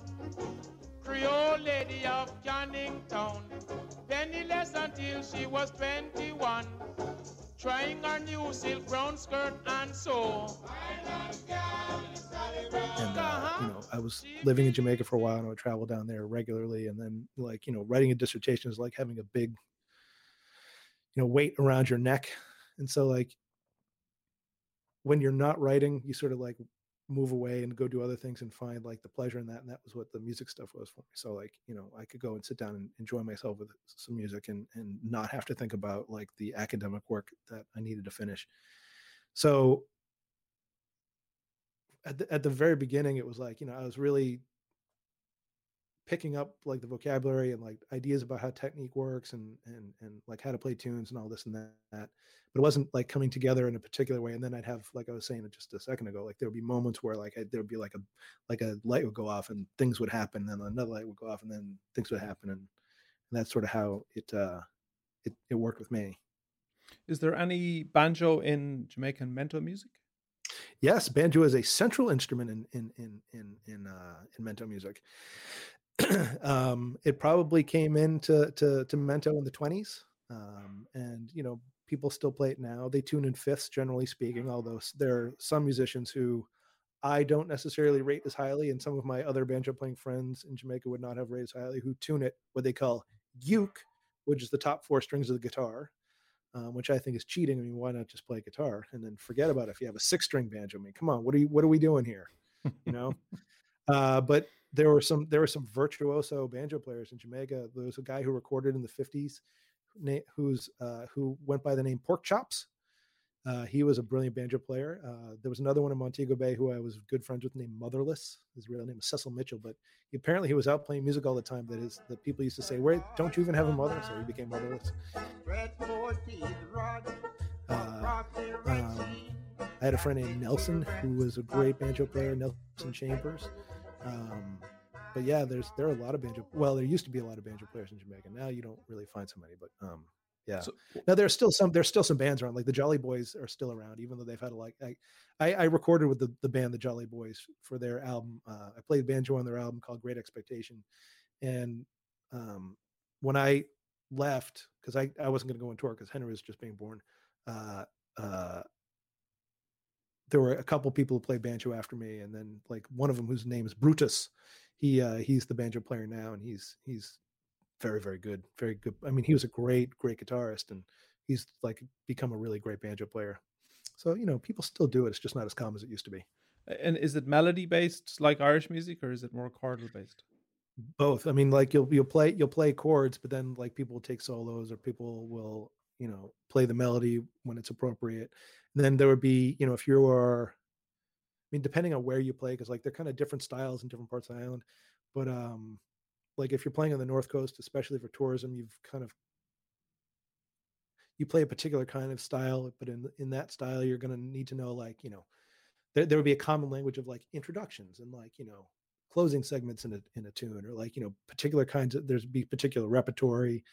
Creole lady of Canning Town. Penniless until she was 21, trying her new silk brown skirt and so. and uh, you know i was living in jamaica for a while and i would travel down there regularly and then like you know writing a dissertation is like having a big you know weight around your neck. And so like when you're not writing you sort of like move away and go do other things and find like the pleasure in that and that was what the music stuff was for me. So like you know i could go and sit down and enjoy myself with some music and and not have to think about like the academic work that i needed to finish. So at the, at the very beginning it was like you know i was really picking up like the vocabulary and like ideas about how technique works and and and like how to play tunes and all this and that but it wasn't like coming together in a particular way and then i'd have like i was saying just a second ago like there would be moments where like I, there would be like a like a light would go off and things would happen and then another light would go off and then things would happen and, and that's sort of how it uh it, it worked with me Is there any banjo in Jamaican mento music? Yes, banjo is a central instrument in in in in in, uh, in Mento music. (clears throat) um, it probably came into to, to Mento in the 20s, um, and you know people still play it now. They tune in fifths, generally speaking. Although there are some musicians who I don't necessarily rate as highly, and some of my other banjo playing friends in Jamaica would not have rated as highly, who tune it what they call uke, which is the top four strings of the guitar, um, which I think is cheating. I mean, why not just play guitar and then forget about it if you have a six string banjo? I mean, come on, what are you, what are we doing here? You know. (laughs) uh, but there were some there were some virtuoso banjo players in Jamaica. There was a guy who recorded in the fifties, who's uh, who went by the name Pork Chops uh, he was a brilliant banjo player. Uh, there was another one in Montego Bay who I was good friends with named Motherless. His real name is Cecil Mitchell, but he, apparently he was out playing music all the time. That is, that people used to say, "Wait, don't you even have a mother?" So he became motherless. Uh, um, I had a friend named Nelson who was a great banjo player, Nelson Chambers. Um, but yeah, there's there are a lot of banjo. Well, there used to be a lot of banjo players in Jamaica. Now you don't really find so many, but um, yeah. So, now there's still some there's still some bands around. Like the Jolly Boys are still around, even though they've had a like I I, I recorded with the, the band the Jolly Boys for their album. Uh, I played banjo on their album called Great Expectation, and um, when I left because I I wasn't going to go on tour because Henry was just being born. Uh, uh, there were a couple people who played banjo after me, and then like one of them whose name is Brutus. He uh, he's the banjo player now, and he's he's very very good very good i mean he was a great great guitarist and he's like become a really great banjo player so you know people still do it it's just not as common as it used to be and is it melody based like irish music or is it more chordal based both i mean like you'll you'll play you'll play chords but then like people will take solos or people will you know play the melody when it's appropriate then there would be you know if you are i mean depending on where you play because like they're kind of different styles in different parts of the island but um like if you're playing on the north coast especially for tourism you've kind of you play a particular kind of style but in in that style you're going to need to know like you know there, there would be a common language of like introductions and like you know closing segments in a in a tune or like you know particular kinds of there's be particular repertory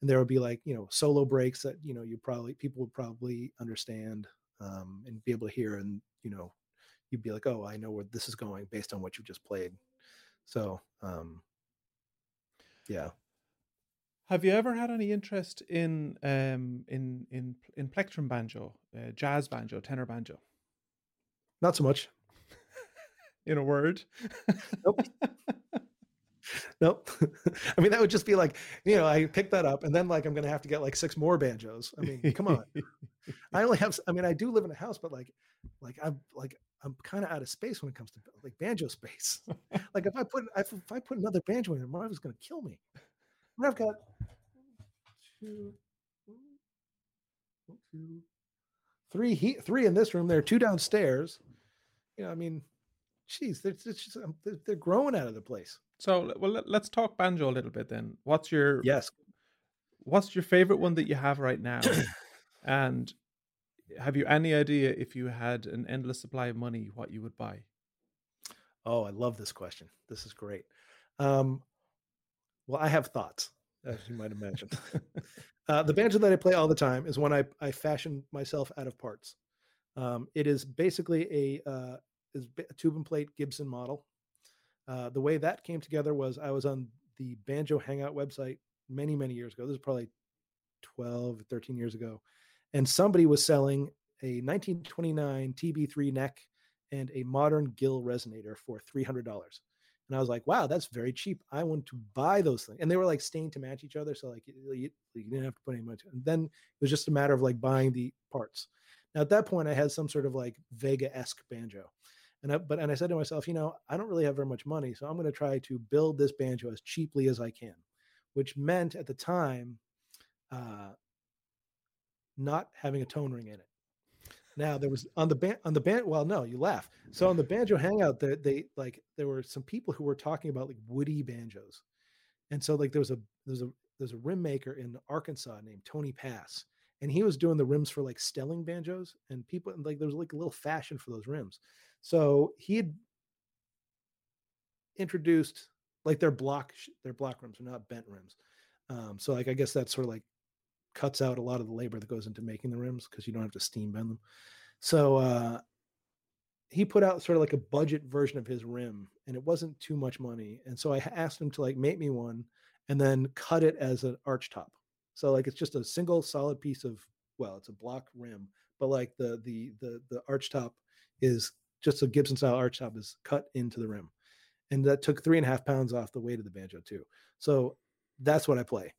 and there would be like you know solo breaks that you know you probably people would probably understand um, and be able to hear and you know you'd be like oh i know where this is going based on what you just played so um yeah. Have you ever had any interest in um in in in plectrum banjo, uh, jazz banjo, tenor banjo? Not so much. (laughs) in a word. Nope. (laughs) nope. (laughs) I mean, that would just be like, you know, I picked that up and then like I'm gonna have to get like six more banjos. I mean, come on. I only have I mean, I do live in a house, but like like I'm like I'm kind of out of space when it comes to like banjo space. (laughs) like if I put if, if I put another banjo in there, Marva's going to kill me. But I've got two, two, three, he, three in this room. There are two downstairs. You know, I mean, geez, they're, just, um, they're, they're growing out of the place. So, well, let, us talk banjo a little bit then. What's your yes? What's your favorite one that you have right now? and have you any idea if you had an endless supply of money, what you would buy? Oh, I love this question. This is great. Um, well, I have thoughts, as you might imagine. (laughs) uh, the banjo that I play all the time is one I, I fashion myself out of parts. Um, it is basically a, uh, is a tube and plate Gibson model. Uh, the way that came together was I was on the Banjo Hangout website many, many years ago. This is probably 12, 13 years ago and somebody was selling a 1929 TB3 neck and a modern Gill resonator for $300. And I was like, wow, that's very cheap. I want to buy those things. And they were like stained to match each other. So like you, you didn't have to put any money. And then it was just a matter of like buying the parts. Now at that point I had some sort of like Vega-esque banjo. And I, but and I said to myself, you know, I don't really have very much money, so I'm going to try to build this banjo as cheaply as I can, which meant at the time, uh, not having a tone ring in it. Now there was on the band on the band. Well, no, you laugh. So on the banjo hangout, there they like there were some people who were talking about like woody banjos, and so like there was a there's a there's a rim maker in Arkansas named Tony Pass, and he was doing the rims for like Stelling banjos, and people like there was like a little fashion for those rims. So he had introduced like their block their block rims are not bent rims. Um, so like I guess that sort of like cuts out a lot of the labor that goes into making the rims because you don't have to steam bend them. So uh, he put out sort of like a budget version of his rim, and it wasn't too much money. And so I asked him to like make me one, and then cut it as an arch top. So like it's just a single solid piece of well, it's a block rim, but like the the the the arch top is just a Gibson style arch top is cut into the rim, and that took three and a half pounds off the weight of the banjo too. So that's what I play.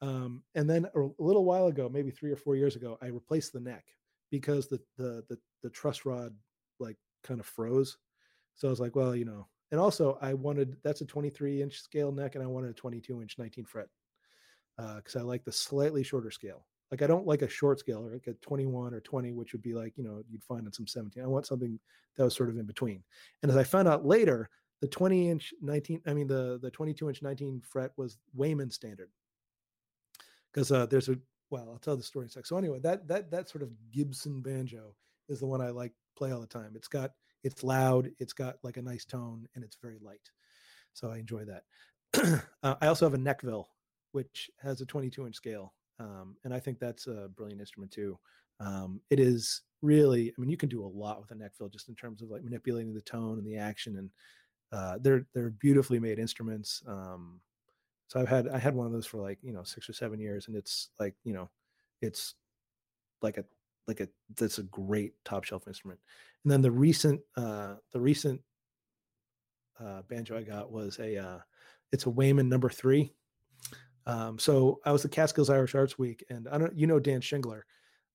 Um, and then a little while ago, maybe three or four years ago, I replaced the neck because the the the, the truss rod like kind of froze. So I was like, well, you know, and also I wanted that's a 23 inch scale neck, and I wanted a 22 inch 19 fret because uh, I like the slightly shorter scale. Like I don't like a short scale or like a 21 or 20, which would be like, you know, you'd find on some 17. I want something that was sort of in between. And as I found out later, the 20 inch 19, I mean the the 22 inch 19 fret was Wayman standard. Because uh, there's a well, I'll tell the story in a sec. So anyway, that that that sort of Gibson banjo is the one I like play all the time. It's got it's loud, it's got like a nice tone, and it's very light. So I enjoy that. (clears throat) uh, I also have a Nechville, which has a 22 inch scale, um, and I think that's a brilliant instrument too. Um, it is really, I mean, you can do a lot with a Nechville just in terms of like manipulating the tone and the action, and uh, they're they're beautifully made instruments. Um, so I've had I had one of those for like you know six or seven years, and it's like you know, it's like a like a that's a great top shelf instrument. And then the recent uh, the recent uh, banjo I got was a uh, it's a Wayman number three. Um, so I was at Catskills Irish Arts Week, and I don't, you know, Dan Shingler.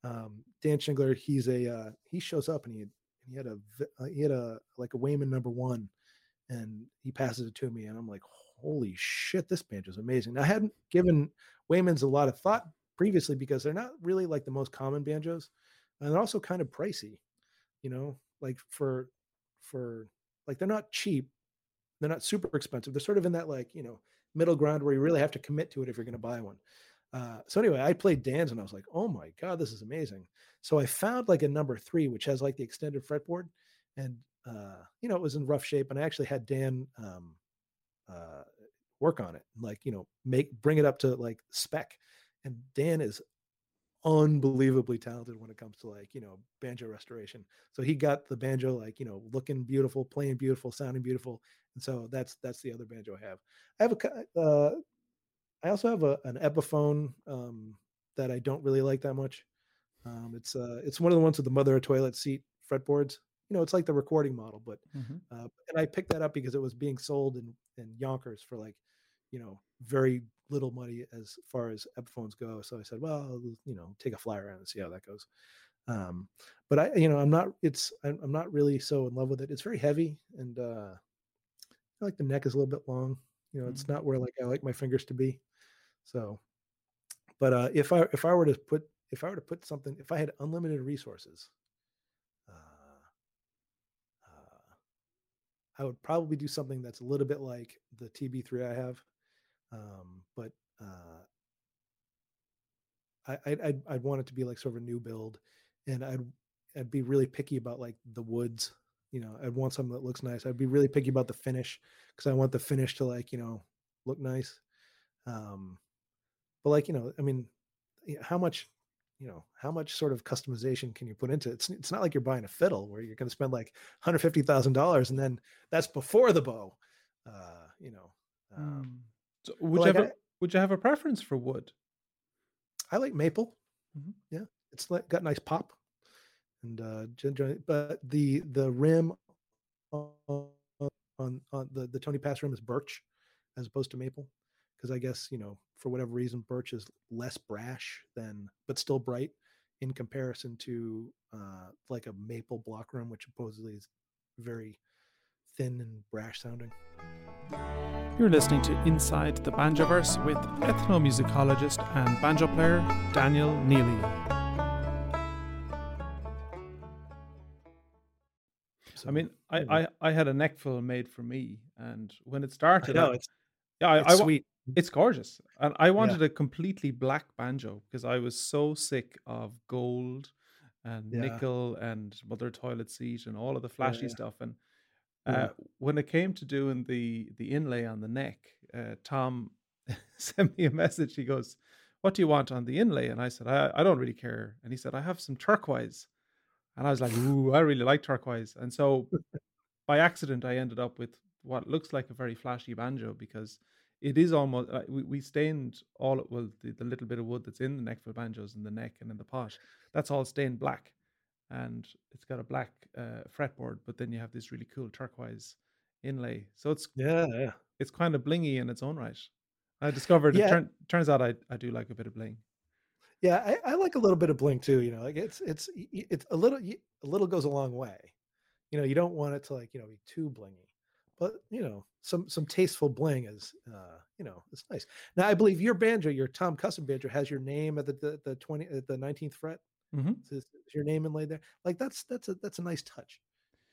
Um, Dan Shingler, he's a uh, he shows up and he he had a uh, he had a like a Wayman number one, and he passes it to me, and I'm like, holy shit, this banjo is amazing. Now, I hadn't given Waymans a lot of thought previously because they're not really like the most common banjos, and they're also kind of pricey, you know, like for for like they're not cheap, they're not super expensive. They're sort of in that like you know middle ground where you really have to commit to it if you're going to buy one. Uh, so anyway, I played Dan's and I was like, oh my god, this is amazing. So I found like a number three, which has like the extended fretboard, and uh, you know it was in rough shape. And I actually had Dan um, uh, work on it, like you know, make bring it up to like spec. And Dan is unbelievably talented when it comes to like you know banjo restoration. So he got the banjo like you know looking beautiful, playing beautiful, sounding beautiful, and so that's that's the other banjo I have. I have a uh, I also have a, an Epiphone um, that I don't really like that much. Um, it's uh, it's one of the ones with the mother of toilet seat fretboards. You know, it's like the recording model, but mm-hmm. uh, and I picked that up because it was being sold in in Yonkers for like, you know, very little money as far as Epiphones go. So I said, well, you know, take a flyer around and see how that goes. Um, but I, you know, I'm not. It's I'm, I'm not really so in love with it. It's very heavy, and uh, I like the neck is a little bit long. You know, it's mm-hmm. not where like I like my fingers to be. So, but uh, if I if I were to put if I were to put something, if I had unlimited resources, uh, uh, I would probably do something that's a little bit like the TB3 I have, um, but uh, I, I'd, I'd want it to be like sort of a new build, and I'd I'd be really picky about like the woods. You know, I'd want something that looks nice. I'd be really picky about the finish because I want the finish to like you know look nice. Um, but like you know i mean how much you know how much sort of customization can you put into it it's, it's not like you're buying a fiddle where you're going to spend like $150000 and then that's before the bow uh you know um, mm. So would you like have a, I, would you have a preference for wood i like maple mm-hmm. yeah it's like got nice pop and uh but the the rim on, on, on the the tony pass rim is birch as opposed to maple because I guess you know for whatever reason birch is less brash than but still bright in comparison to uh, like a maple block rim, which supposedly is very thin and brash sounding. You're listening to Inside the Banjoverse with ethnomusicologist and banjo player Daniel Neely. I mean, I, I, I had a Nechville made for me, and when it started, I know, it's, yeah, it's I, sweet. It's gorgeous. And I wanted yeah. a completely black banjo because I was so sick of gold and yeah. nickel and mother toilet seat and all of the flashy stuff. And uh, when it came to doing the the inlay on the neck, uh, Tom (laughs) sent me a message. He goes, "What do you want on the inlay?" And I said, "I, I don't really care." And he said, "I have some turquoise." And I was like, (laughs) ooh, I really like turquoise. And so by accident, I ended up with what looks like a very flashy banjo because it is almost uh, we, we stained all well the, the little bit of wood that's in the neck for banjos in the neck and in the pot that's all stained black and it's got a black uh, fretboard but then you have this really cool turquoise inlay so it's Yeah, yeah. it's kind of blingy in its own right i discovered Yeah. it turn, turns out I, I do like a bit of bling Yeah, I, I like a little bit of bling too. You know, like it's it's it's a little a little goes a long way. You know, you don't want it to like you know be too blingy, but you know some some tasteful bling is uh you know it's nice. Now I believe your banjo, your Tom Custom banjo, has your name at the the, the twenty at the nineteenth fret. Mhm. Is, is your name inlaid there? Like that's that's a that's a nice touch.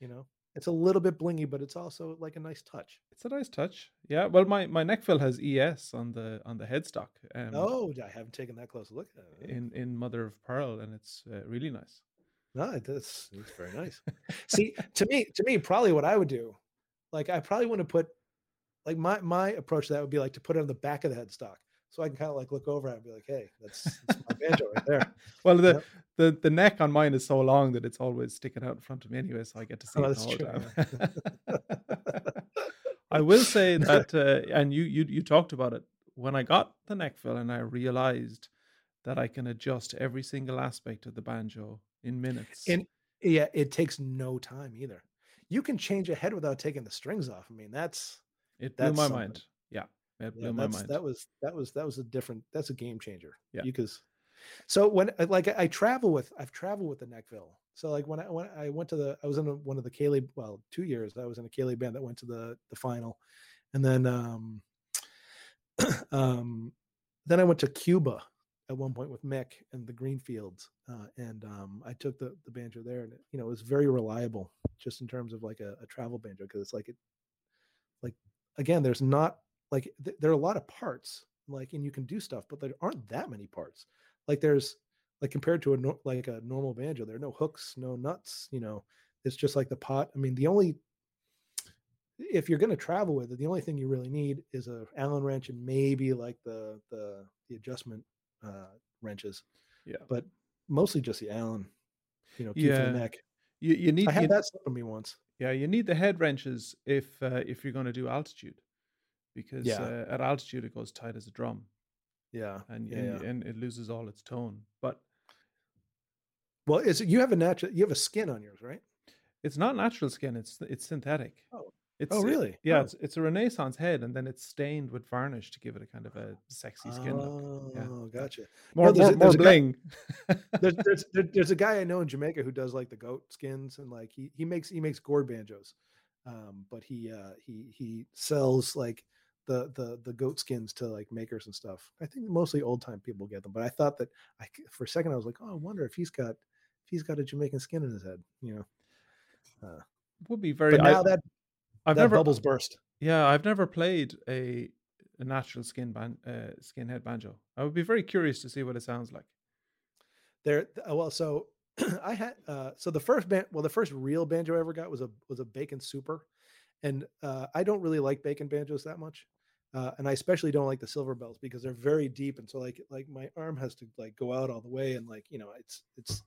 You know, it's a little bit blingy, but it's also like a nice touch. it's a nice touch yeah well my my Nechville has es on the on the headstock um, Oh, I haven't taken that close look at it. in in mother of pearl and it's uh, really nice No, that's it's very nice. (laughs) See, to me, to me, probably what I would do, like I probably want to put, like my my approach to that would be like to put it on the back of the headstock, so I can kind of like look over and be like, hey, that's, that's my banjo right there. (laughs) Well, the, Yep. the the neck on mine is so long that it's always sticking out in front of me anyway, so I get to see Oh, it that's the time. (laughs) I will say (laughs) that, uh, and you you you talked about it when I got the Nechville, and I realized that I can adjust every single aspect of the banjo in minutes. And yeah, it takes no time either. You can change a head without taking the strings off. I mean, that's it blew that's my something. mind. Yeah, it blew yeah, my mind. that was that was that was a different. That's a game changer. Yeah. because so when uh, like I travel with I've traveled with the Nechville. So like when I when I went to the I was in a, one of the céilí well two years I was in a céilí band that went to the the final, and then um (clears throat) um then I went to Cuba at one point with Mick and the Greenfields, uh, and um, I took the the banjo there, and it, you know it was very reliable just in terms of like a, a travel banjo because it's like it like again there's not like th- there are a lot of parts like and you can do stuff but there aren't that many parts. Like there's like compared to a nor- like a normal banjo there are no hooks no nuts you know it's just like the pot i mean the only if you're going to travel with it the only thing you really need is a allen wrench and maybe like the the the adjustment uh wrenches yeah, but mostly just the allen you know Yeah. the neck. You you need i had you, that slip on me once. Yeah you need the head wrenches if uh, if you're going to do altitude, because Yeah. uh, at altitude it goes tight as a drum. yeah and yeah, and, yeah. and it loses all its tone. But well it's you have a natural you have a skin on yours right it's not natural skin; it's it's synthetic. Oh. it's Oh, it- really? yeah, Oh. it's it's a Renaissance head, and then it's stained with varnish to give it a kind of a sexy skin look. Oh, Yeah. gotcha. More there's more, a- more there's guy- bling. There's, (laughs) there's there's a guy I know in Jamaica who does like the goat skins and like he he makes he makes gourd banjos, um, but he uh he he sells like the the the goat skins to like makers and stuff. I think mostly old time people get them, but I thought that I for a second I was like, oh, I wonder if he's got if he's got a Jamaican skin in his head, you know. Would be very. But now I, that I've that never. bubbles burst. Yeah, I've never played a a natural skin ban, uh, skinhead banjo. I would be very curious to see what it sounds like. there uh, well so (clears throat) i had uh so the first band well the first real banjo i ever got was a was a bacon super and uh i don't really like bacon banjos that much uh and i especially don't like the silver bells because they're very deep and so like like my arm has to like go out all the way and like you know it's it's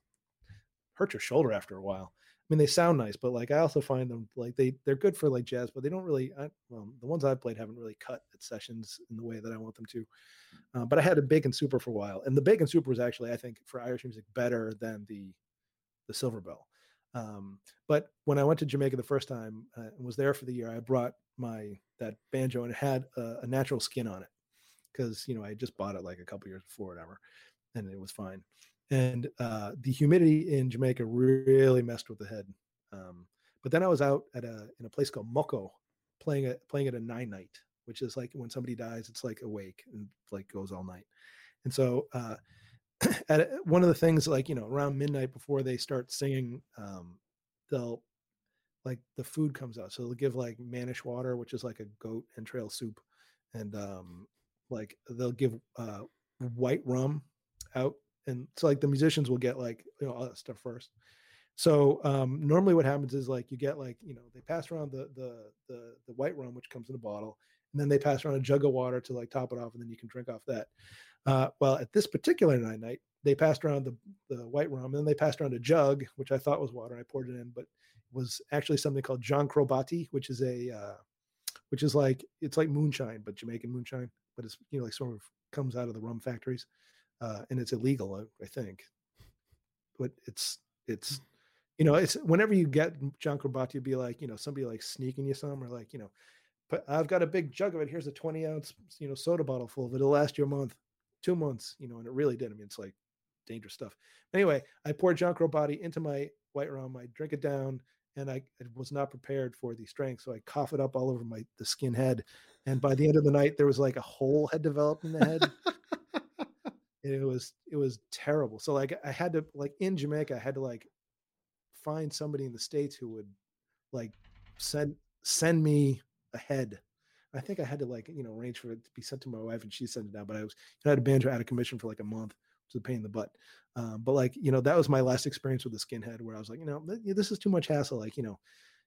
hurt your shoulder after a while i mean they sound nice but like i also find them like they they're good for like jazz but they don't really I, well the ones i've played haven't really cut at sessions in the way that i want them to uh, but I had a Bacon Super for a while, and the Bacon Super was actually, I think, for Irish music better than the the Silver Bell. Um, but when I went to Jamaica the first time uh, and was there for the year, I brought my that banjo and it had a, a natural skin on it because you know I just bought it like a couple years before, whatever, and it was fine. And uh, the humidity in Jamaica really messed with the head. Um, but then I was out at a in a place called Moko, playing it playing at a nine night, which is like when somebody dies, it's like awake and like goes all night. And so uh, (clears throat) at one of the things like you know around midnight before they start singing, um, they'll like the food comes out, so they'll give like manish water, which is like a goat entrail soup, and um, like they'll give uh, white rum out, and so like the musicians will get like you know all that stuff first. So um, normally what happens is like you get like you know they pass around the the the the white rum which comes in a bottle, and then they pass around a jug of water to like top it off, and then you can drink off that. Uh, well, at this particular night night, they passed around the the white rum, and then they passed around a jug, which I thought was water. And I poured it in, but was actually something called John Crow Batty, which is a uh, which is like it's like moonshine, but Jamaican moonshine, but it's you know like sort of comes out of the rum factories, uh, and it's illegal, I, I think. But it's it's you know it's whenever you get John Crow Batty, be like you know somebody like sneaking you some or like you know, but I've got a big jug of it. Here's a twenty ounce you know soda bottle full of it. It'll last you a month, two months, you know, and it really did. I mean, it's like dangerous stuff. Anyway, I poured John Crow Batty into my white rum. I drink it down, and I, I, was not prepared for the strength, so I cough it up all over my the skin head. And by the end of the night, there was like a hole had developed in the head. (laughs) it was it was terrible. So like I had to like in Jamaica, I had to like find somebody in the states who would like send send me a head. I think I had to like you know arrange for it to be sent to my wife, and she sent it out. But I was I had a banjo out of commission for like a month to the pain in the butt. Um, but like, you know, that was my last experience with the skinhead where I was like, you know, this is too much hassle. Like, you know,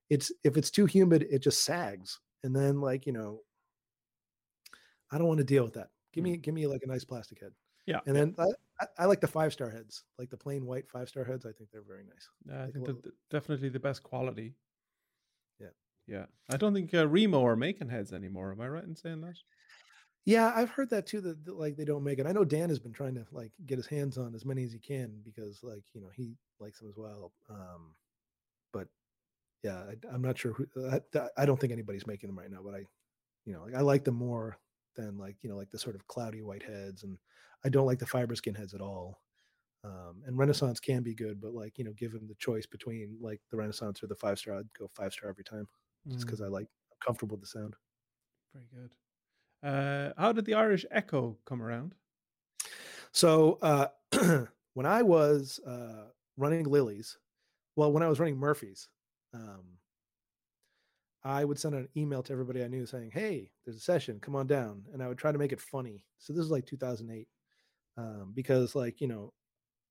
it's, if it's too humid, it just sags. And then like, you know, I don't want to deal with that. Give me, mm. give me like a nice plastic head. Yeah. And then I, I like the five star heads, like the plain white five star heads. I think they're very nice. Yeah, I think they're definitely the best quality. Yeah. Yeah. I don't think uh, Remo are making heads anymore. Am I right in saying that? Yeah, I've heard that too. That, that, like they don't make it. I know Dan has been trying to like get his hands on as many as he can because like you know he likes them as well. Um, but yeah, I, am not sure. Who, I, I, don't think anybody's making them right now. But I, you know, like, I like them more than like you know like the sort of cloudy white heads, and I don't like the fiber skin heads at all. Um, and Renaissance can be good, but like you know, given the choice between like the Renaissance or the five star, I'd go five star every time, just because mm. I like I'm comfortable with the sound. Very good. Uh, how did the Irish Echo come around? So uh, (clears throat) when I was uh, running Lily's, well, when I was running Murphy's, um, I would send an email to everybody I knew saying, "Hey, there's a session. Come on down." And I would try to make it funny. So this is like 2008, um, because like you know,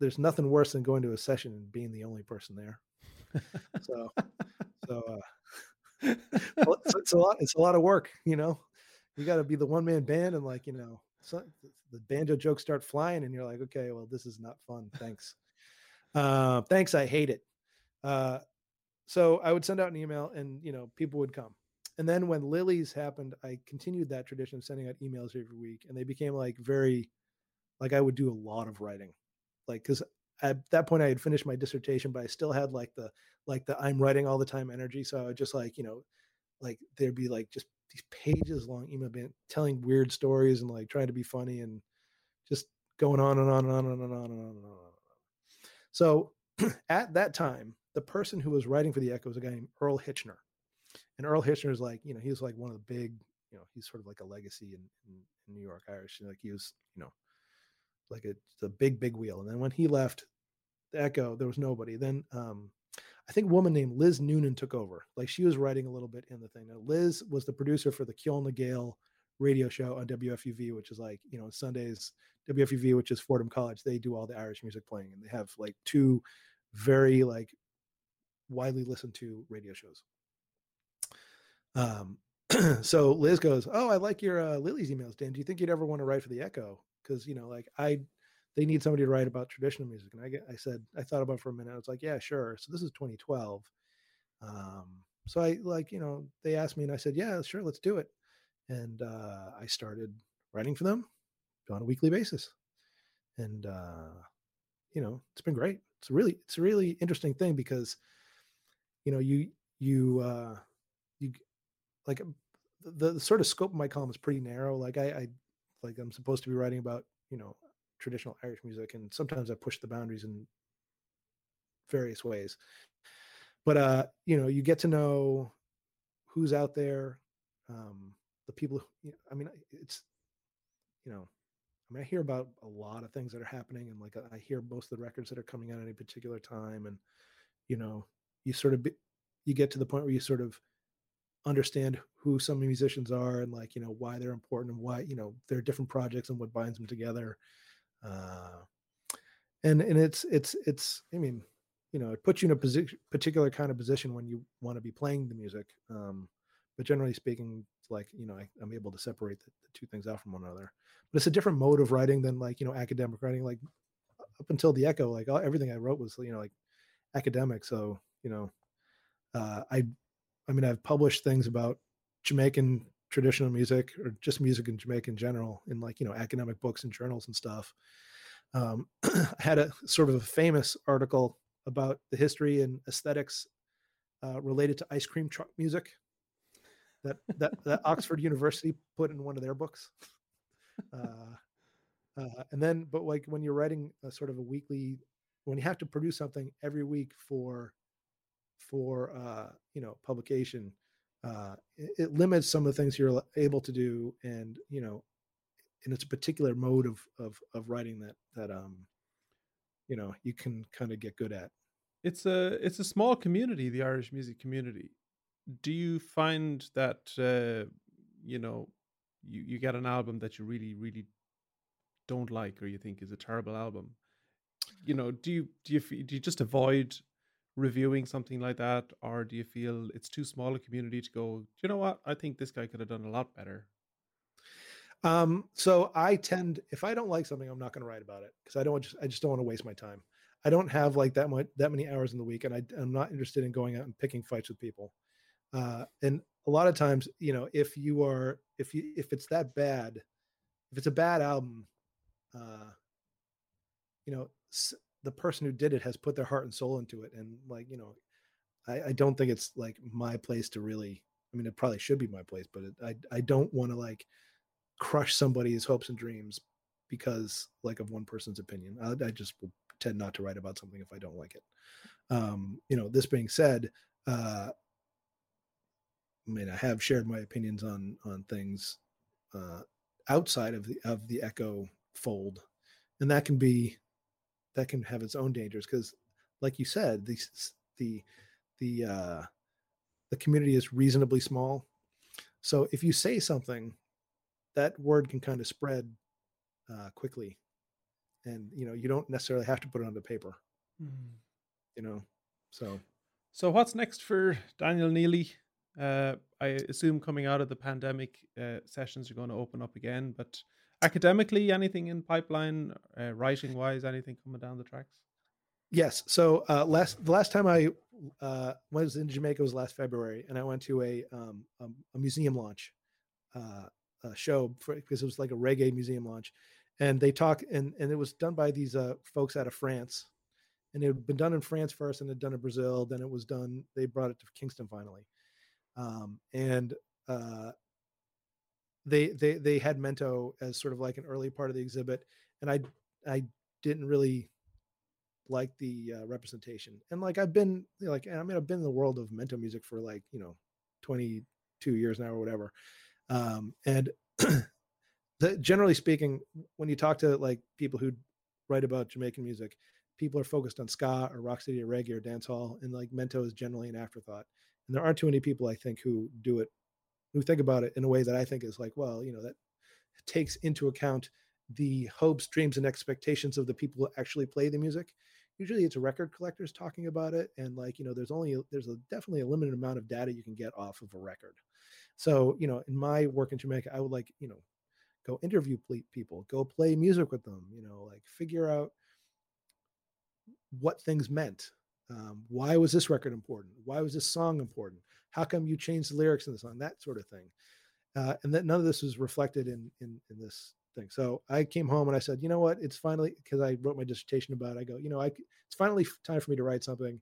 there's nothing worse than going to a session and being the only person there. so, so uh, (laughs) it's, it's a lot. It's a lot of work, you know you got to be the one man band and like you know so the banjo jokes start flying and you're like okay well this is not fun thanks. Uh, thanks i hate it. Uh, so i would send out an email and you know people would come. And then when lilies happened i continued that tradition of sending out emails every week and they became like very like i would do a lot of writing. Like because at that point i had finished my dissertation but i still had like the like the i'm writing all the time energy. So i would just like you know like there'd be like just these pages long email being telling weird stories and like trying to be funny and just going on and on and on and on and on and on and on. So (clears throat) at that time, the person who was writing for the Echo was a guy named Earle Hitchner. And Earle Hitchner is like, you know, he was like one of the big, you know, he's sort of like a legacy in, in, in New York Irish. Like he was, you know, like a, a big, big wheel. And then when he left the Echo, there was nobody. Then um, I think a woman named Liz Noonan took over. Like she was writing a little bit in the thing. Now, Liz was the producer for the Ceol Gale radio show on WFUV, which is like, you know, Sundays, WFUV, which is Fordham College. They do all the Irish music playing and they have like two very like widely listened to radio shows. Um, (clears throat) so Liz goes, "Oh, I like your uh, Lily's emails, Dan. Do you think you'd ever want to write for the Echo? Because you know, like I they need somebody to write about traditional music. And I get, I said, I thought about for a minute. I was like, yeah, sure. So this is 2012. Um, so I like, you know, they asked me and I said, yeah, sure, let's do it. And uh, I started writing for them on a weekly basis. And, uh, you know, it's been great. It's really, it's a really interesting thing because, you know, you, you, uh, you like the, the sort of scope of my column is pretty narrow. Like I, I, like I'm supposed to be writing about, you know, traditional Irish music, and sometimes I push the boundaries in various ways. But uh, you know, you get to know who's out there, um, the people. Who, I mean, it's you know, I mean, I hear about a lot of things that are happening, and like I hear most of the records that are coming out at any particular time, and you know, you sort of be, you get to the point where you sort of understand who some musicians are and like you know why they're important and why you know there are different projects and what binds them together uh, and and it's it's it's i mean you know it puts you in a position particular kind of position when you want to be playing the music um, but generally speaking like you know I, am able to separate the, the, two things out from one another but it's a different mode of writing than like you know academic writing like up until the Echo, like all, everything I wrote was you know like academic. So you know, uh, I I mean I've published things about Jamaican traditional music or just music in Jamaica in general in like you know academic books and journals and stuff. Um, (clears throat) I had a sort of a famous article about the history and aesthetics uh, related to ice cream truck music that that, that (laughs) Oxford University put in one of their books. Uh, uh, and then, but like when you're writing a sort of a weekly, when you have to produce something every week for for uh, you know publication, uh, it, it limits some of the things you're able to do, and you know, and it's a particular mode of of of writing that that um you know you can kind of get good at it's a it's a small community, the Irish music community. Do you find that uh, you know you you get an album that you really really don't like or you think is a terrible album? You know, do you do you do you just avoid reviewing something like that, or do you feel it's too small a community to go? Do you know what? I think this guy could have done a lot better. Um, so I tend, if I don't like something, I'm not going to write about it because I don't just, I just don't want to waste my time. I don't have like that much that many hours in the week, and I, am not interested in going out and picking fights with people. Uh, and a lot of times, you know, if you are if you if it's that bad, if it's a bad album, uh, you know, the person who did it has put their heart and soul into it, and like you know, I, I don't think it's like my place to really. I mean, it probably should be my place, but it, I I don't want to like crush somebody's hopes and dreams because like of one person's opinion. I, I just will tend not to write about something if I don't like it. Um, you know, this being said, uh, I mean, I have shared my opinions on on things uh, outside of the of the Echo fold, and that can be that can have its own dangers because, like you said, the the the uh, the community is reasonably small. So if you say something, that word can kind of spread uh, quickly and you know you don't necessarily have to put it on the paper mm. you know so so what's next for daniel neely uh, i assume coming out of the pandemic uh, sessions are going to open up again but academically anything in pipeline uh, writing wise anything coming down the tracks yes so uh, last the last time i uh, was in jamaica was last february and i went to a um, a, a museum launch uh, show for, because it was like a reggae museum launch and they talk and and it was done by these uh, folks out of France, and it had been done in France first, and it done in Brazil. Then it was done. They brought it to Kingston finally, um, and uh, they they they had Mento as sort of like an early part of the exhibit, and I I didn't really like the uh, representation. And like I've been you know, like I mean I've been in the world of Mento music for like you know 22 years now or whatever, um, and (clears throat) the, generally speaking, when you talk to like people who write about Jamaican music, people are focused on ska or rocksteady or reggae or dancehall, and like Mento is generally an afterthought. And there aren't too many people I think who do it, who think about it in a way that I think is like, well, you know, that takes into account the hopes, dreams, and expectations of the people who actually play the music. Usually, it's record collectors talking about it, and like you know, there's only there's a, definitely a limited amount of data you can get off of a record. So you know, in my work in Jamaica, I would like you know go interview people go play music with them you know like figure out what things meant um, why was this record important why was this song important how come you changed the lyrics in the song? That sort of thing. Uh, and that none of this was reflected in, in in this thing. So i came home and i said you know what? It's finally because i wrote my dissertation about it, i go you know I, it's finally time for me to write something.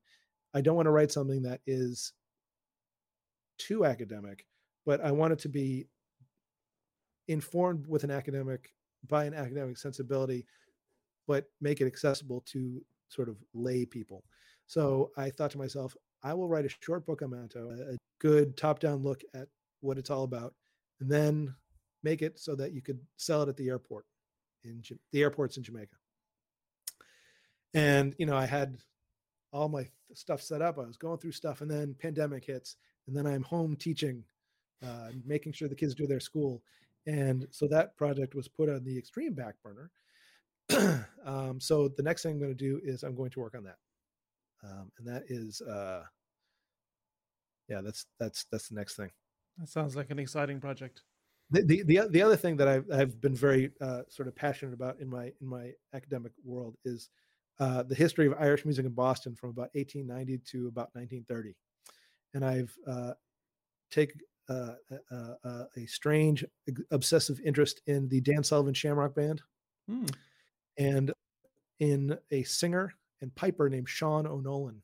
I don't want to write something that is too academic but i want it to be informed with an academic by an academic sensibility, but make it accessible to sort of lay people. So I thought to myself, I will write a short book on Mento, a good top-down look at what it's all about, and then make it so that you could sell it at the airport in the airports in Jamaica. And you know, I had all my stuff set up. I was going through stuff, and then pandemic hits, and then I'm home teaching, uh, making sure the kids do their school, and so that project was put on the extreme back burner. (clears throat) um, so the next thing I'm going to do is I'm going to work on that, um, and that is, uh, yeah, that's that's that's the next thing. That sounds like an exciting project. The the the, the other thing that I've I've been very uh, sort of passionate about in my in my academic world is uh, the history of Irish music in Boston from about 1890 to about 1930, and I've uh, take uh, uh, uh, a strange obsessive interest in the Dan Sullivan Shamrock Band, Hmm. and in a singer and piper named Sean O'Nolan.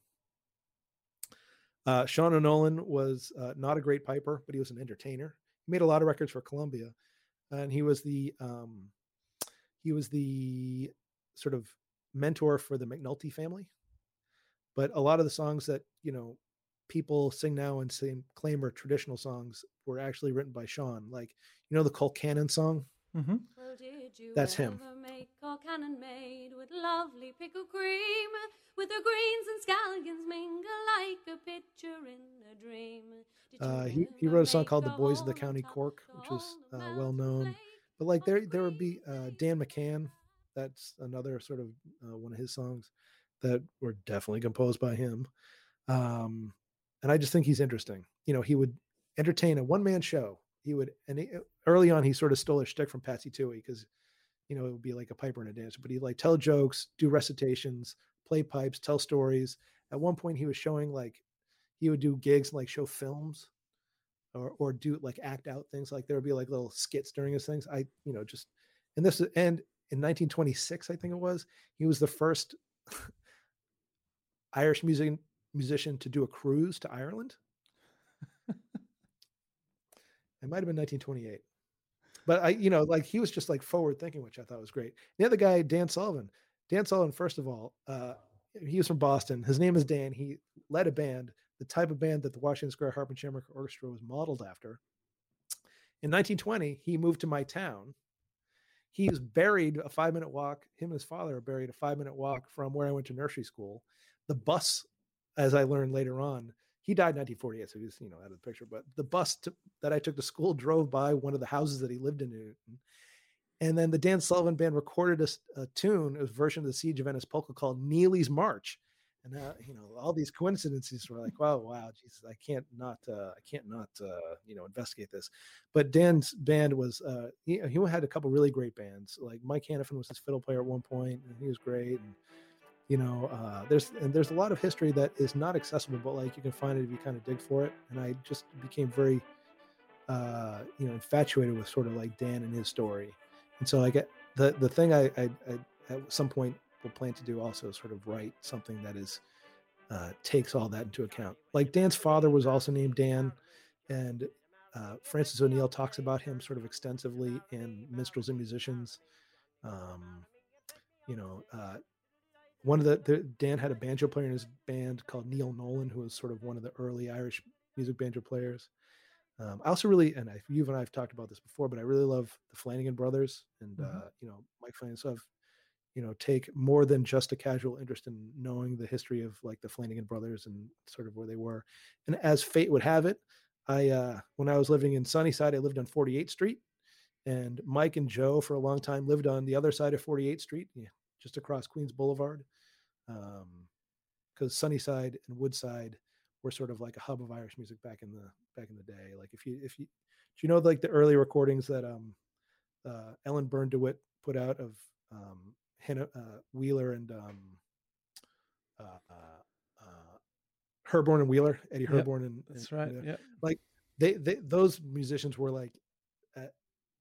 Uh, Sean O'Nolan was uh, not a great piper, but he was an entertainer. He made a lot of records for Columbia, and he was the um, he was the sort of mentor for the McNulty family. But a lot of the songs that you know people sing now and claim are traditional songs were actually written by Sean. Like you know the Colcannon song. Hmm Well, That's him. make cannon made with lovely pickle cream, with the greens and scallions mingle like a picture in a dream? Uh, he, he wrote a song called "The Boys of the County Cork," which was uh, well known. But like there there would be uh, Dan McCann. That's another sort of uh, one of his songs that were definitely composed by him. Um, and I just think he's interesting. You know, he would entertain a one man show. He would, and he, early on, he sort of stole a shtick from Patsy Touhey because, you know, it would be like a piper and a dancer, but he'd like tell jokes, do recitations, play pipes, tell stories. At one point, he was showing like he would do gigs and like show films or or do like act out things. Like there would be like little skits during his things. I, you know, just and this and in 1926, I think it was, he was the first Irish music musician to do a cruise to Ireland. (laughs) it might have been 1928. But I, you know, like he was just like forward thinking, which I thought was great. The other guy, Dan Sullivan. Dan Sullivan, first of all, uh, he was from Boston. His name is Dan. He led a band, the type of band that the Washington Square Harp and Shamrock Orchestra was modeled after. In 1920, he moved to my town. He's buried a five minute walk. Him and his father are buried a five minute walk from where I went to nursery school. The bus, as I learned later on, he died in 1948, so he's you know out of the picture. But the bus to, that I took to school drove by one of the houses that he lived in. And then the Dan Sullivan Band recorded a tune, a version of the Siege of Venice polka called Neely's March. And uh, you know, all these coincidences were like, wow, wow, Jesus, I can't not, uh, I can't not, uh, you know, investigate this. But Dan's band was, uh, he, he had a couple really great bands. Like Mike Hanafin was his fiddle player at one point, and he was great. And you know, uh, there's and there's a lot of history that is not accessible, but like you can find it if you kind of dig for it. And I just became very, uh, you know, infatuated with sort of like Dan and his story. And so I get the the thing I, I, I at some point will plan to do also is sort of write something that is uh, takes all that into account. Like Dan's father was also named Dan, and uh, Francis O'Neill talks about him sort of extensively in Minstrels and Musicians. Um, you know, uh, one of the, the Dan had a banjo player in his band called Neil Nolan, who was sort of one of the early Irish music banjo players. Um, I also really, and I, you and I have talked about this before, but I really love the Flanagan brothers and Mhm. uh, you know Mike Flanagan. So I've you know take more than just a casual interest in knowing the history of like the Flanagan brothers and sort of where they were. And as fate would have it, I uh, when I was living in Sunnyside, I lived on 48th Street, and Mike and Joe for a long time lived on the other side of 48th Street, yeah, just across Queens Boulevard, because Sunnyside and Woodside were sort of like a hub of Irish music back in the back in the day. Like if you if you do you know like the early recordings that um uh, Ellen Byrne DeWitt put out of um, Hannah, uh, Wheeler and um, uh, uh, uh, Herborn and Wheeler, Eddie Yep, Herborn and That's right. and, Yeah. like they, they those musicians were like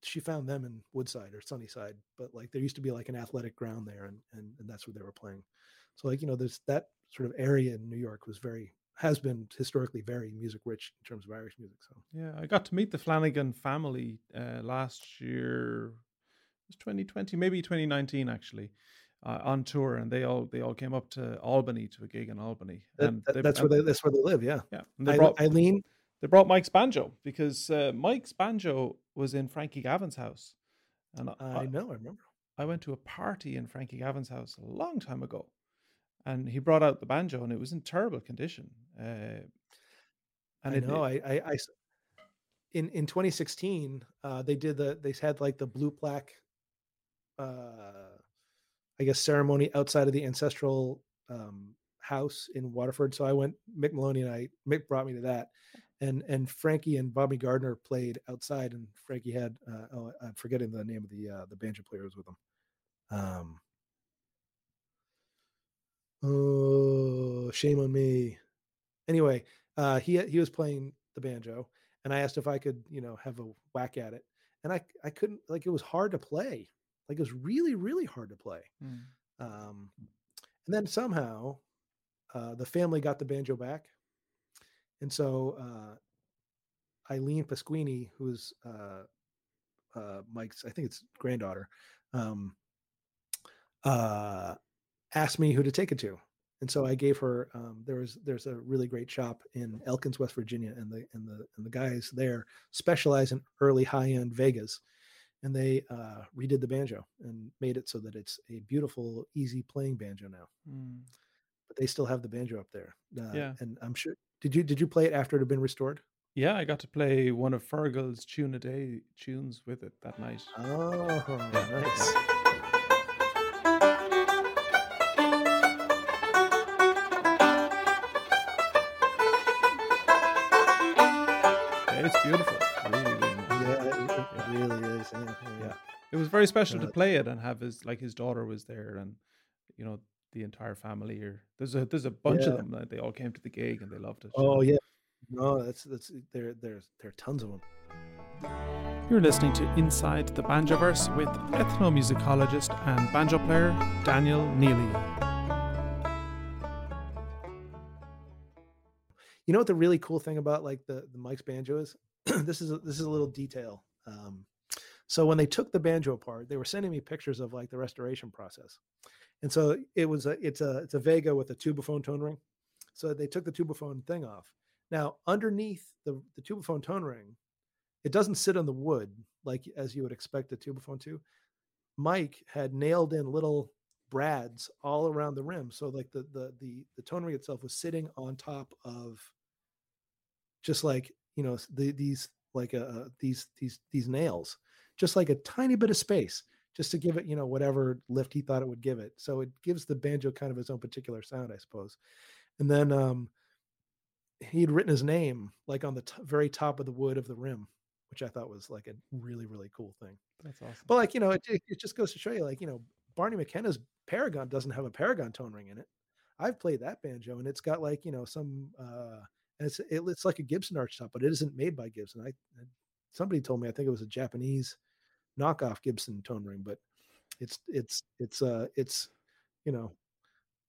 she found them in woodside or sunnyside but like there used to be like an athletic ground there and, and and that's where they were playing so like you know there's that sort of area in new york was very has been historically very music rich in terms of irish music so Yeah, I got to meet the Flanagan family uh, last year. It was 2020, maybe 2019 actually, uh, on tour, and they all they all came up to Albany to a gig in Albany. that, and that- that's where they that's where they live yeah yeah, and they I, brought eileen they brought Mike's banjo because uh, Mike's banjo was in Frankie Gavin's house, and i know i remember I went to a party in Frankie Gavin's house a long time ago, and he brought out the banjo, and it was in terrible condition. Uh, and I it, know. it- I, I, I in in 2016, uh, they did the they had like the blue plaque, uh, I guess ceremony outside of the ancestral um, house in Waterford. So I went. Mick Moloney and I. Mick brought me to that, and and Frankie and Bobby Gardiner played outside, and Frankie had. Uh, oh, I'm forgetting the name of the uh, the banjo player was with him. Um, Oh, shame on me. Anyway, uh, he he was playing the banjo, and I asked if I could, you know, have a whack at it, and I I couldn't. Like it was hard to play. Like it was really really hard to play. Mm. Um, and then somehow, uh, the family got the banjo back, and so uh, Eileen Pasquini, who's uh, uh, Mike's, I think it's granddaughter, um, uh, asked me who to take it to, and so I gave her. Um, there was there's a really great shop in Elkins, West Virginia, and the and the and the guys there specialize in early high end Vegas, and they uh, redid the banjo and made it so that it's a beautiful, easy playing banjo now. Mm. But they still have the banjo up there. Uh, Yeah. and I'm sure. Did you did you play it after it had been restored? Yeah, I got to play one of Fergal's tune a day tunes with it that night. Oh, Yeah. nice. It's beautiful. Really, really nice. Yeah, it, it- it really is. Yeah, yeah. Yeah. It was very special to Uh, play it and have his like his daughter was there and you know the entire family or there's a there's a bunch of them that they all came to the gig and they loved it. Oh yeah. No, that's that's there. There's there are tons of them. You're listening to Inside the Banjoverse with ethnomusicologist and banjo player Daniel Neely. You know what the really cool thing about like the the Mike's banjo is? (clears throat) this is a, this is a little detail. Um, so when they took the banjo apart, they were sending me pictures of like the restoration process, and so it was a it's a it's a Vega with a tubaphone tone ring. So they took the tubaphone thing off. Now underneath the the tubaphone tone ring, it doesn't sit on the wood like as you would expect a tubaphone to. Mike had nailed in little brads all around the rim, so like the the the the tone ring itself was sitting on top of just like you know the, these like uh these these these nails just like a tiny bit of space just to give it you know whatever lift he thought it would give it. So it gives the banjo kind of its own particular sound i suppose. And then um he'd written his name like on the t- very top of the wood of the rim which i thought was like a really really cool thing. That's awesome. but like you know it, it just goes to show you like you know barney mckenna's paragon doesn't have a paragon tone ring in it. I've played that banjo and it's got like you know some uh and it's it, it's like a gibson archtop but it isn't made by gibson. I I- somebody told me i think it was a japanese knockoff gibson tone ring but it's it's it's uh it's you know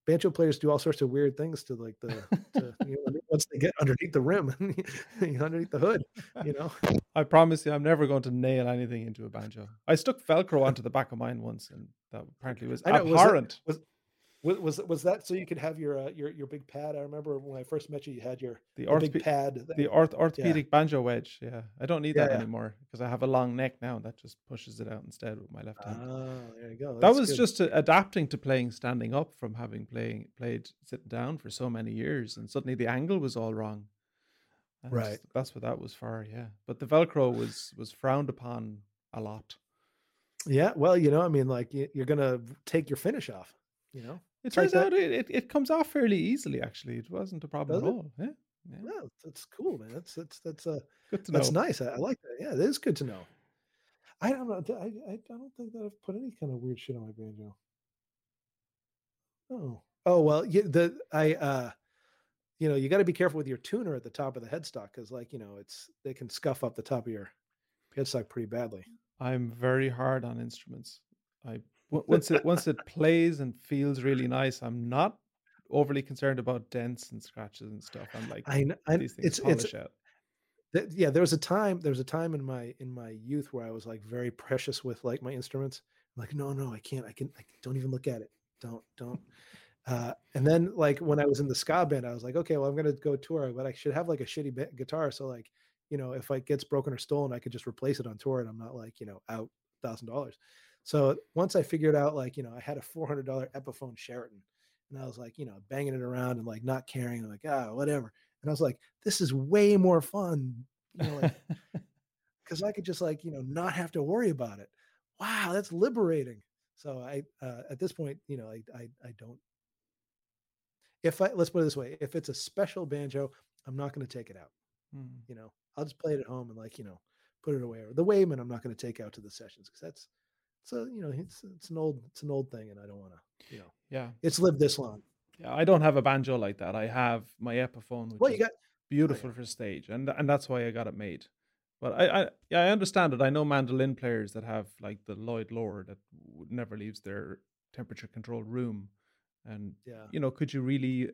banjo players do all sorts of weird things to like the to, (laughs) you know, once they get underneath the rim (laughs) underneath the hood you know (laughs) I promise you I'm never going to nail anything into a banjo. I stuck Velcro onto the back of mine once and that apparently was know, was it- abhorrent. Was, was was was that so you could have your uh, your your big pad? I remember when I first met you, you had your the the big pad. the orth- orthopedic banjo wedge. Yeah. I don't need Yeah, that yeah. anymore because I have a long neck now that just pushes it out instead with my left hand. Ah, there you go. that was good. just uh, adapting to playing standing up from having playing played sitting down for so many years and suddenly the angle was all wrong And Right. that's what that was for yeah but the velcro was was frowned upon a lot yeah. Well, you know, I mean, like you're gonna take your finish off. You know, it It's like turns out it, it, it comes off fairly easily actually it wasn't a problem Does at it? all yeah, yeah. yeah, that's cool, man. That's that's that's uh good to that's know nice. I, I like that. Yeah, it is good to know. I don't know. I, I don't think that I've put any kind of weird shit on my banjo. Oh, oh well. Yeah, the I uh, you know, you got to be careful with your tuner at the top of the headstock because, like, you know, it's they can scuff up the top of your headstock pretty badly. i'm very hard on instruments i once it once it plays and feels really nice i'm not overly concerned about dents and scratches and stuff i'm like I, I these things it's polish it's out th- yeah. There was a time. There was a time in my in my youth where I was like very precious with like my instruments. I'm like, no, no, I can't. I can. I don't even look at it. Don't don't. Uh, and then like when I was in the ska band, I was like, okay, well, I'm gonna go tour, but I should have like a shitty ba- guitar. So like, you know, if it gets broken or stolen, I could just replace it on tour, and I'm not like you know out thousand dollars. So once I figured out like you know I had a four hundred dollar Epiphone Sheraton, and I was like you know banging it around and like not caring, like ah whatever. And I was like, this is way more fun, you know, like (laughs) because I could just like you know not have to worry about it. Wow, that's liberating. So I uh, at this point, you know, I I, I don't. If I let's put it this way, if it's a special banjo, I'm not going to take it out. Hmm. You know, I'll just play it at home and like you know put it away. Or the Weymann, I'm not going to take out to the sessions because that's so you know it's it's an old it's an old thing and I don't want to you know yeah it's lived this long. Yeah, I don't have a banjo like that. I have my Epiphone, which Well, is you got oh, beautiful for stage, and and that's why I got it made. But I, I yeah, I understand it. I know mandolin players that have like the Lloyd Loar that never leaves their temperature controlled room, and yeah. you know, could you really,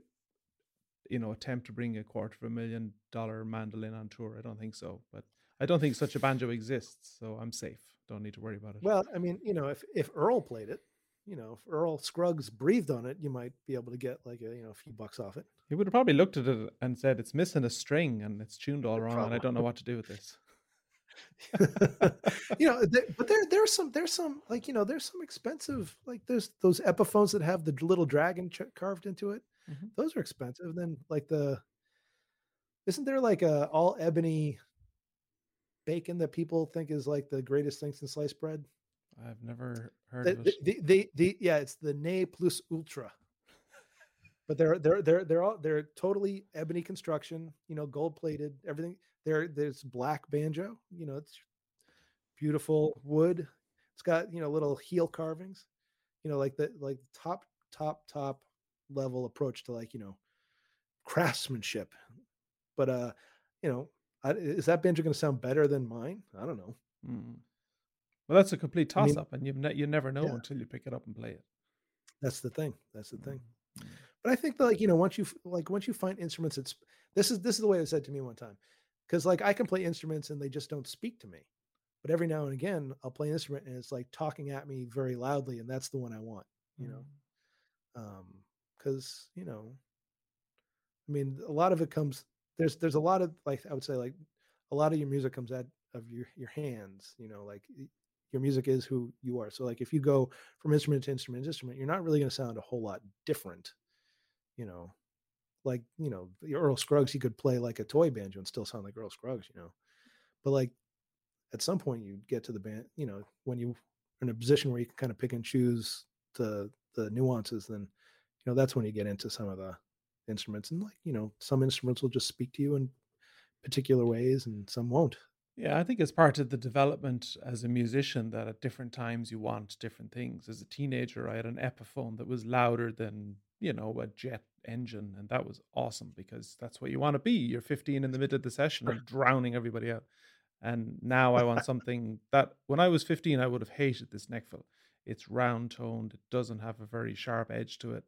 you know, attempt to bring a quarter of a million dollar mandolin on tour? I don't think so. But I don't think such a banjo exists, so I'm safe. Don't need to worry about it. Well, I mean, you know, if if Earl played it, you know, if Earl Scruggs breathed on it, you might be able to get like a you know a few bucks off it. he would have probably looked at it and said, "It's missing a string and it's tuned all wrong, and I don't know what to do with this." (laughs) you know, there, but there there's some there's some like you know there's some expensive like there's those Epiphones that have the little dragon ch- carved into it. Mhm. Those are expensive. Then like the isn't there like a all ebony bacon that people think is like the greatest thing since sliced bread? I've never heard The, of the, it. the, the, the- yeah, it's the Ne Plus Ultra. (laughs) But they're they're they're they're all they're totally ebony construction, you know, gold plated, everything. There there's black banjo, you know, it's beautiful wood. It's got, you know, little heel carvings, you know, like the like top top top level approach to like, you know, craftsmanship. But uh, you know, I, is that banjo going to sound better than mine? I don't know. Mm. Well, that's a complete I mean- toss up, and you ne- you never know Yeah. until you pick it up and play it. That's the thing. That's the thing. Mm. But I think that like you know once you like once you find instruments, it's this is this is the way it said to me one time, because like I can play instruments and they just don't speak to me, but every now and again I'll play an instrument and it's like talking at me very loudly, and that's the one I want, you know, Mm. um, because you know, I mean a lot of it comes there's there's a lot of like I would say like a lot of your music comes out of your your hands, you know, like your music is who you are. So like if you go from instrument to instrument to instrument, you're not really going to sound a whole lot different, you know. Like you know, Earl Scruggs, he could play like a toy banjo and still sound like Earl Scruggs, you know. But like at some point, you get to the band, you know, when you are in a position where you can kind of pick and choose the the nuances, then you know that's when you get into some of the instruments, and like you know, some instruments will just speak to you in particular ways, and some won't. Yeah, I think it's part of the development as a musician that at different times you want different things. As a teenager, I had an Epiphone that was louder than, you know, a jet engine. And that was awesome because that's what you want to be. You're 15 in the middle of the session and drowning everybody out. And now I want (laughs) something that when I was 15, I would have hated this Nechville. It's round toned, it doesn't have a very sharp edge to it,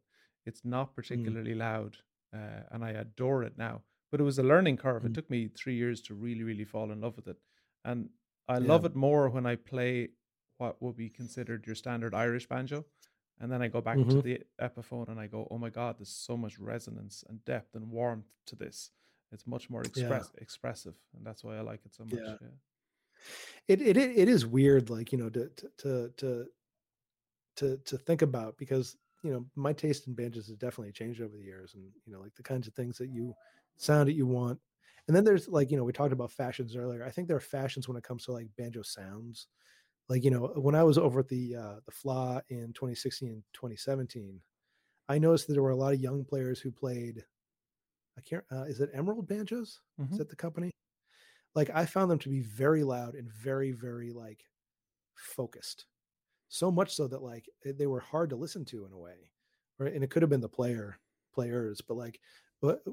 it's not mm. particularly loud. Uh, and I adore it now but it was a learning curve. It Mm. took me three years to really, really fall in love with it. And I Yeah. love it more when I play what would be considered your standard Irish banjo. And then I go back to Mhm. the Epiphone and I go, oh my God, there's so much resonance and depth and warmth to this. It's much more express expressive. And that's why I like it so much. Yeah. Yeah. it it it it is weird like you know to to to to to, to think about because you know my taste in banjos has definitely changed over the years and you know like the kinds of things that you sound that you want. And then there's like you know we talked about fashions earlier. I think there are fashions when it comes to like banjo sounds. Like you know when i was over at the uh the fleadh in 2016 and 2017 i noticed that there were a lot of young players who played i can't uh, is it emerald banjos? Mhm. is that the company? Like i found them to be very loud and very very like focused so much so that like eh, they were hard to listen to in a way right? And it could have been the player players but like but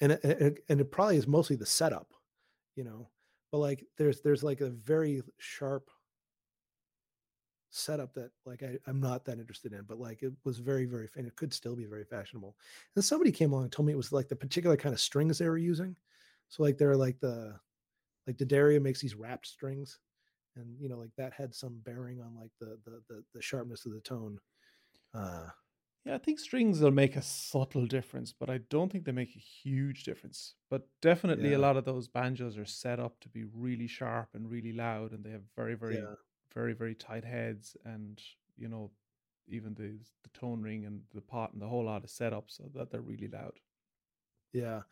and it, and it probably is mostly the setup you know? But like there's there's like a very sharp setup that like I, i'm not that interested in but like it was very very and it could still be very fashionable. And somebody came along and told me it was like the particular kind of strings they were using. So like they're like the like D'Addario makes these wrapped strings and you know like that had some bearing on like the the the, the sharpness of the tone uh Yeah, I think strings will make a subtle difference, but I don't think they make a huge difference. But definitely Yeah. a lot of those banjos are set up to be really sharp and really loud, and they have very, very, Yeah. very, very tight heads, and you know, even the the tone ring and the pot and the whole lot is set up so that they're really loud. yeah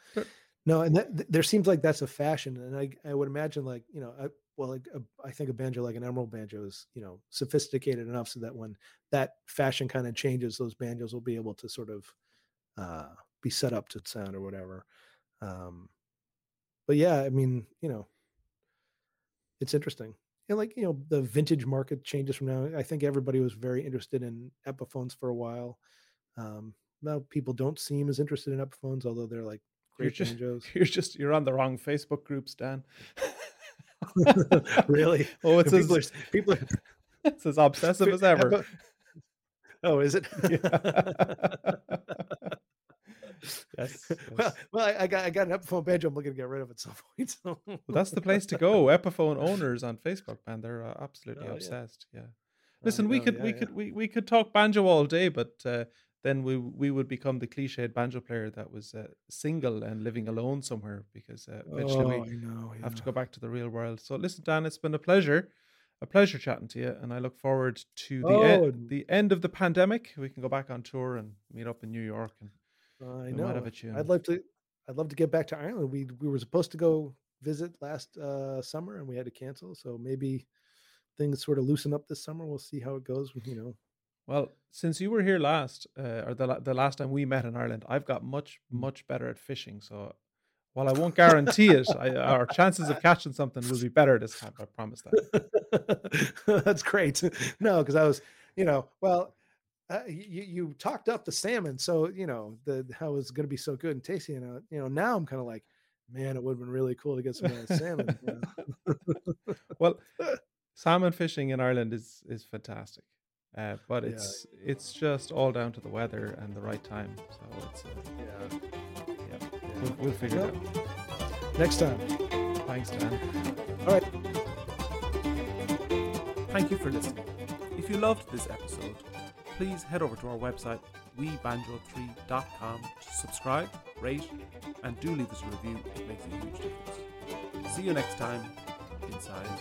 no and that, th- there seems like that's a fashion and i i would imagine like you know I, well like a, i think a banjo like an emerald banjo is you know sophisticated enough so that when that fashion kind of changes those banjos will be able to sort of uh be set up to sound or whatever um but yeah i mean you know it's interesting and like you know the vintage market changes from now. I think everybody was very interested in Epiphones for a while. Um, now people don't seem as interested in Epiphones, although they're like You're great just, banjos. (laughs) you're just you're on the wrong Facebook groups, Dan. (laughs) (laughs) really? Oh, it's people, as, are, people are (laughs) it's as obsessive as ever. (laughs) Oh, is it? Yes, Well, yes. well, I, I got I got an Epiphone banjo. I'm looking to get rid of at some point. So. Well, that's the place to go. Epiphone owners on Facebook, man, they're uh, absolutely Oh, obsessed. Yeah. Oh, Listen, we no, could yeah, we yeah. could we, we could talk banjo all day, but uh, then we we would become the cliched banjo player that was uh, single and living alone somewhere because uh, eventually oh, we know. have to go back to the real world. So listen, Dan, it's been a pleasure, a pleasure chatting to you, and I look forward to the Oh, e- the end of the pandemic. We can go back on tour and meet up in New York. And I know. Might have a tune. I'd love to. I'd love to get back to Ireland. We we were supposed to go visit last uh, summer, and we had to cancel. So maybe things sort of loosen up this summer. We'll see how it goes. You know. Well, since you were here last, uh, or the the last time we met in Ireland, I've got much much better at fishing. So while I won't guarantee it, I, our chances of catching something will be better this time. I promise that. (laughs) That's great. No, because I was, you know, well, uh, you you talked up the salmon, so you know the how it was going to be so good and tasty, and uh, you know now I'm kind of like, man, it would have been really cool to get some of that salmon. (laughs) well, salmon fishing in Ireland is is fantastic, uh, but Yeah. it's it's just all down to the weather and the right time. So it's uh, yeah. yeah, we'll, we'll figure it out. Next time. Thanks, Dan. All right. Thank you for listening. If you loved this episode, please head over to our website, webanjo3.com to subscribe, rate, and do leave us a review. It makes a huge difference. See you next time inside.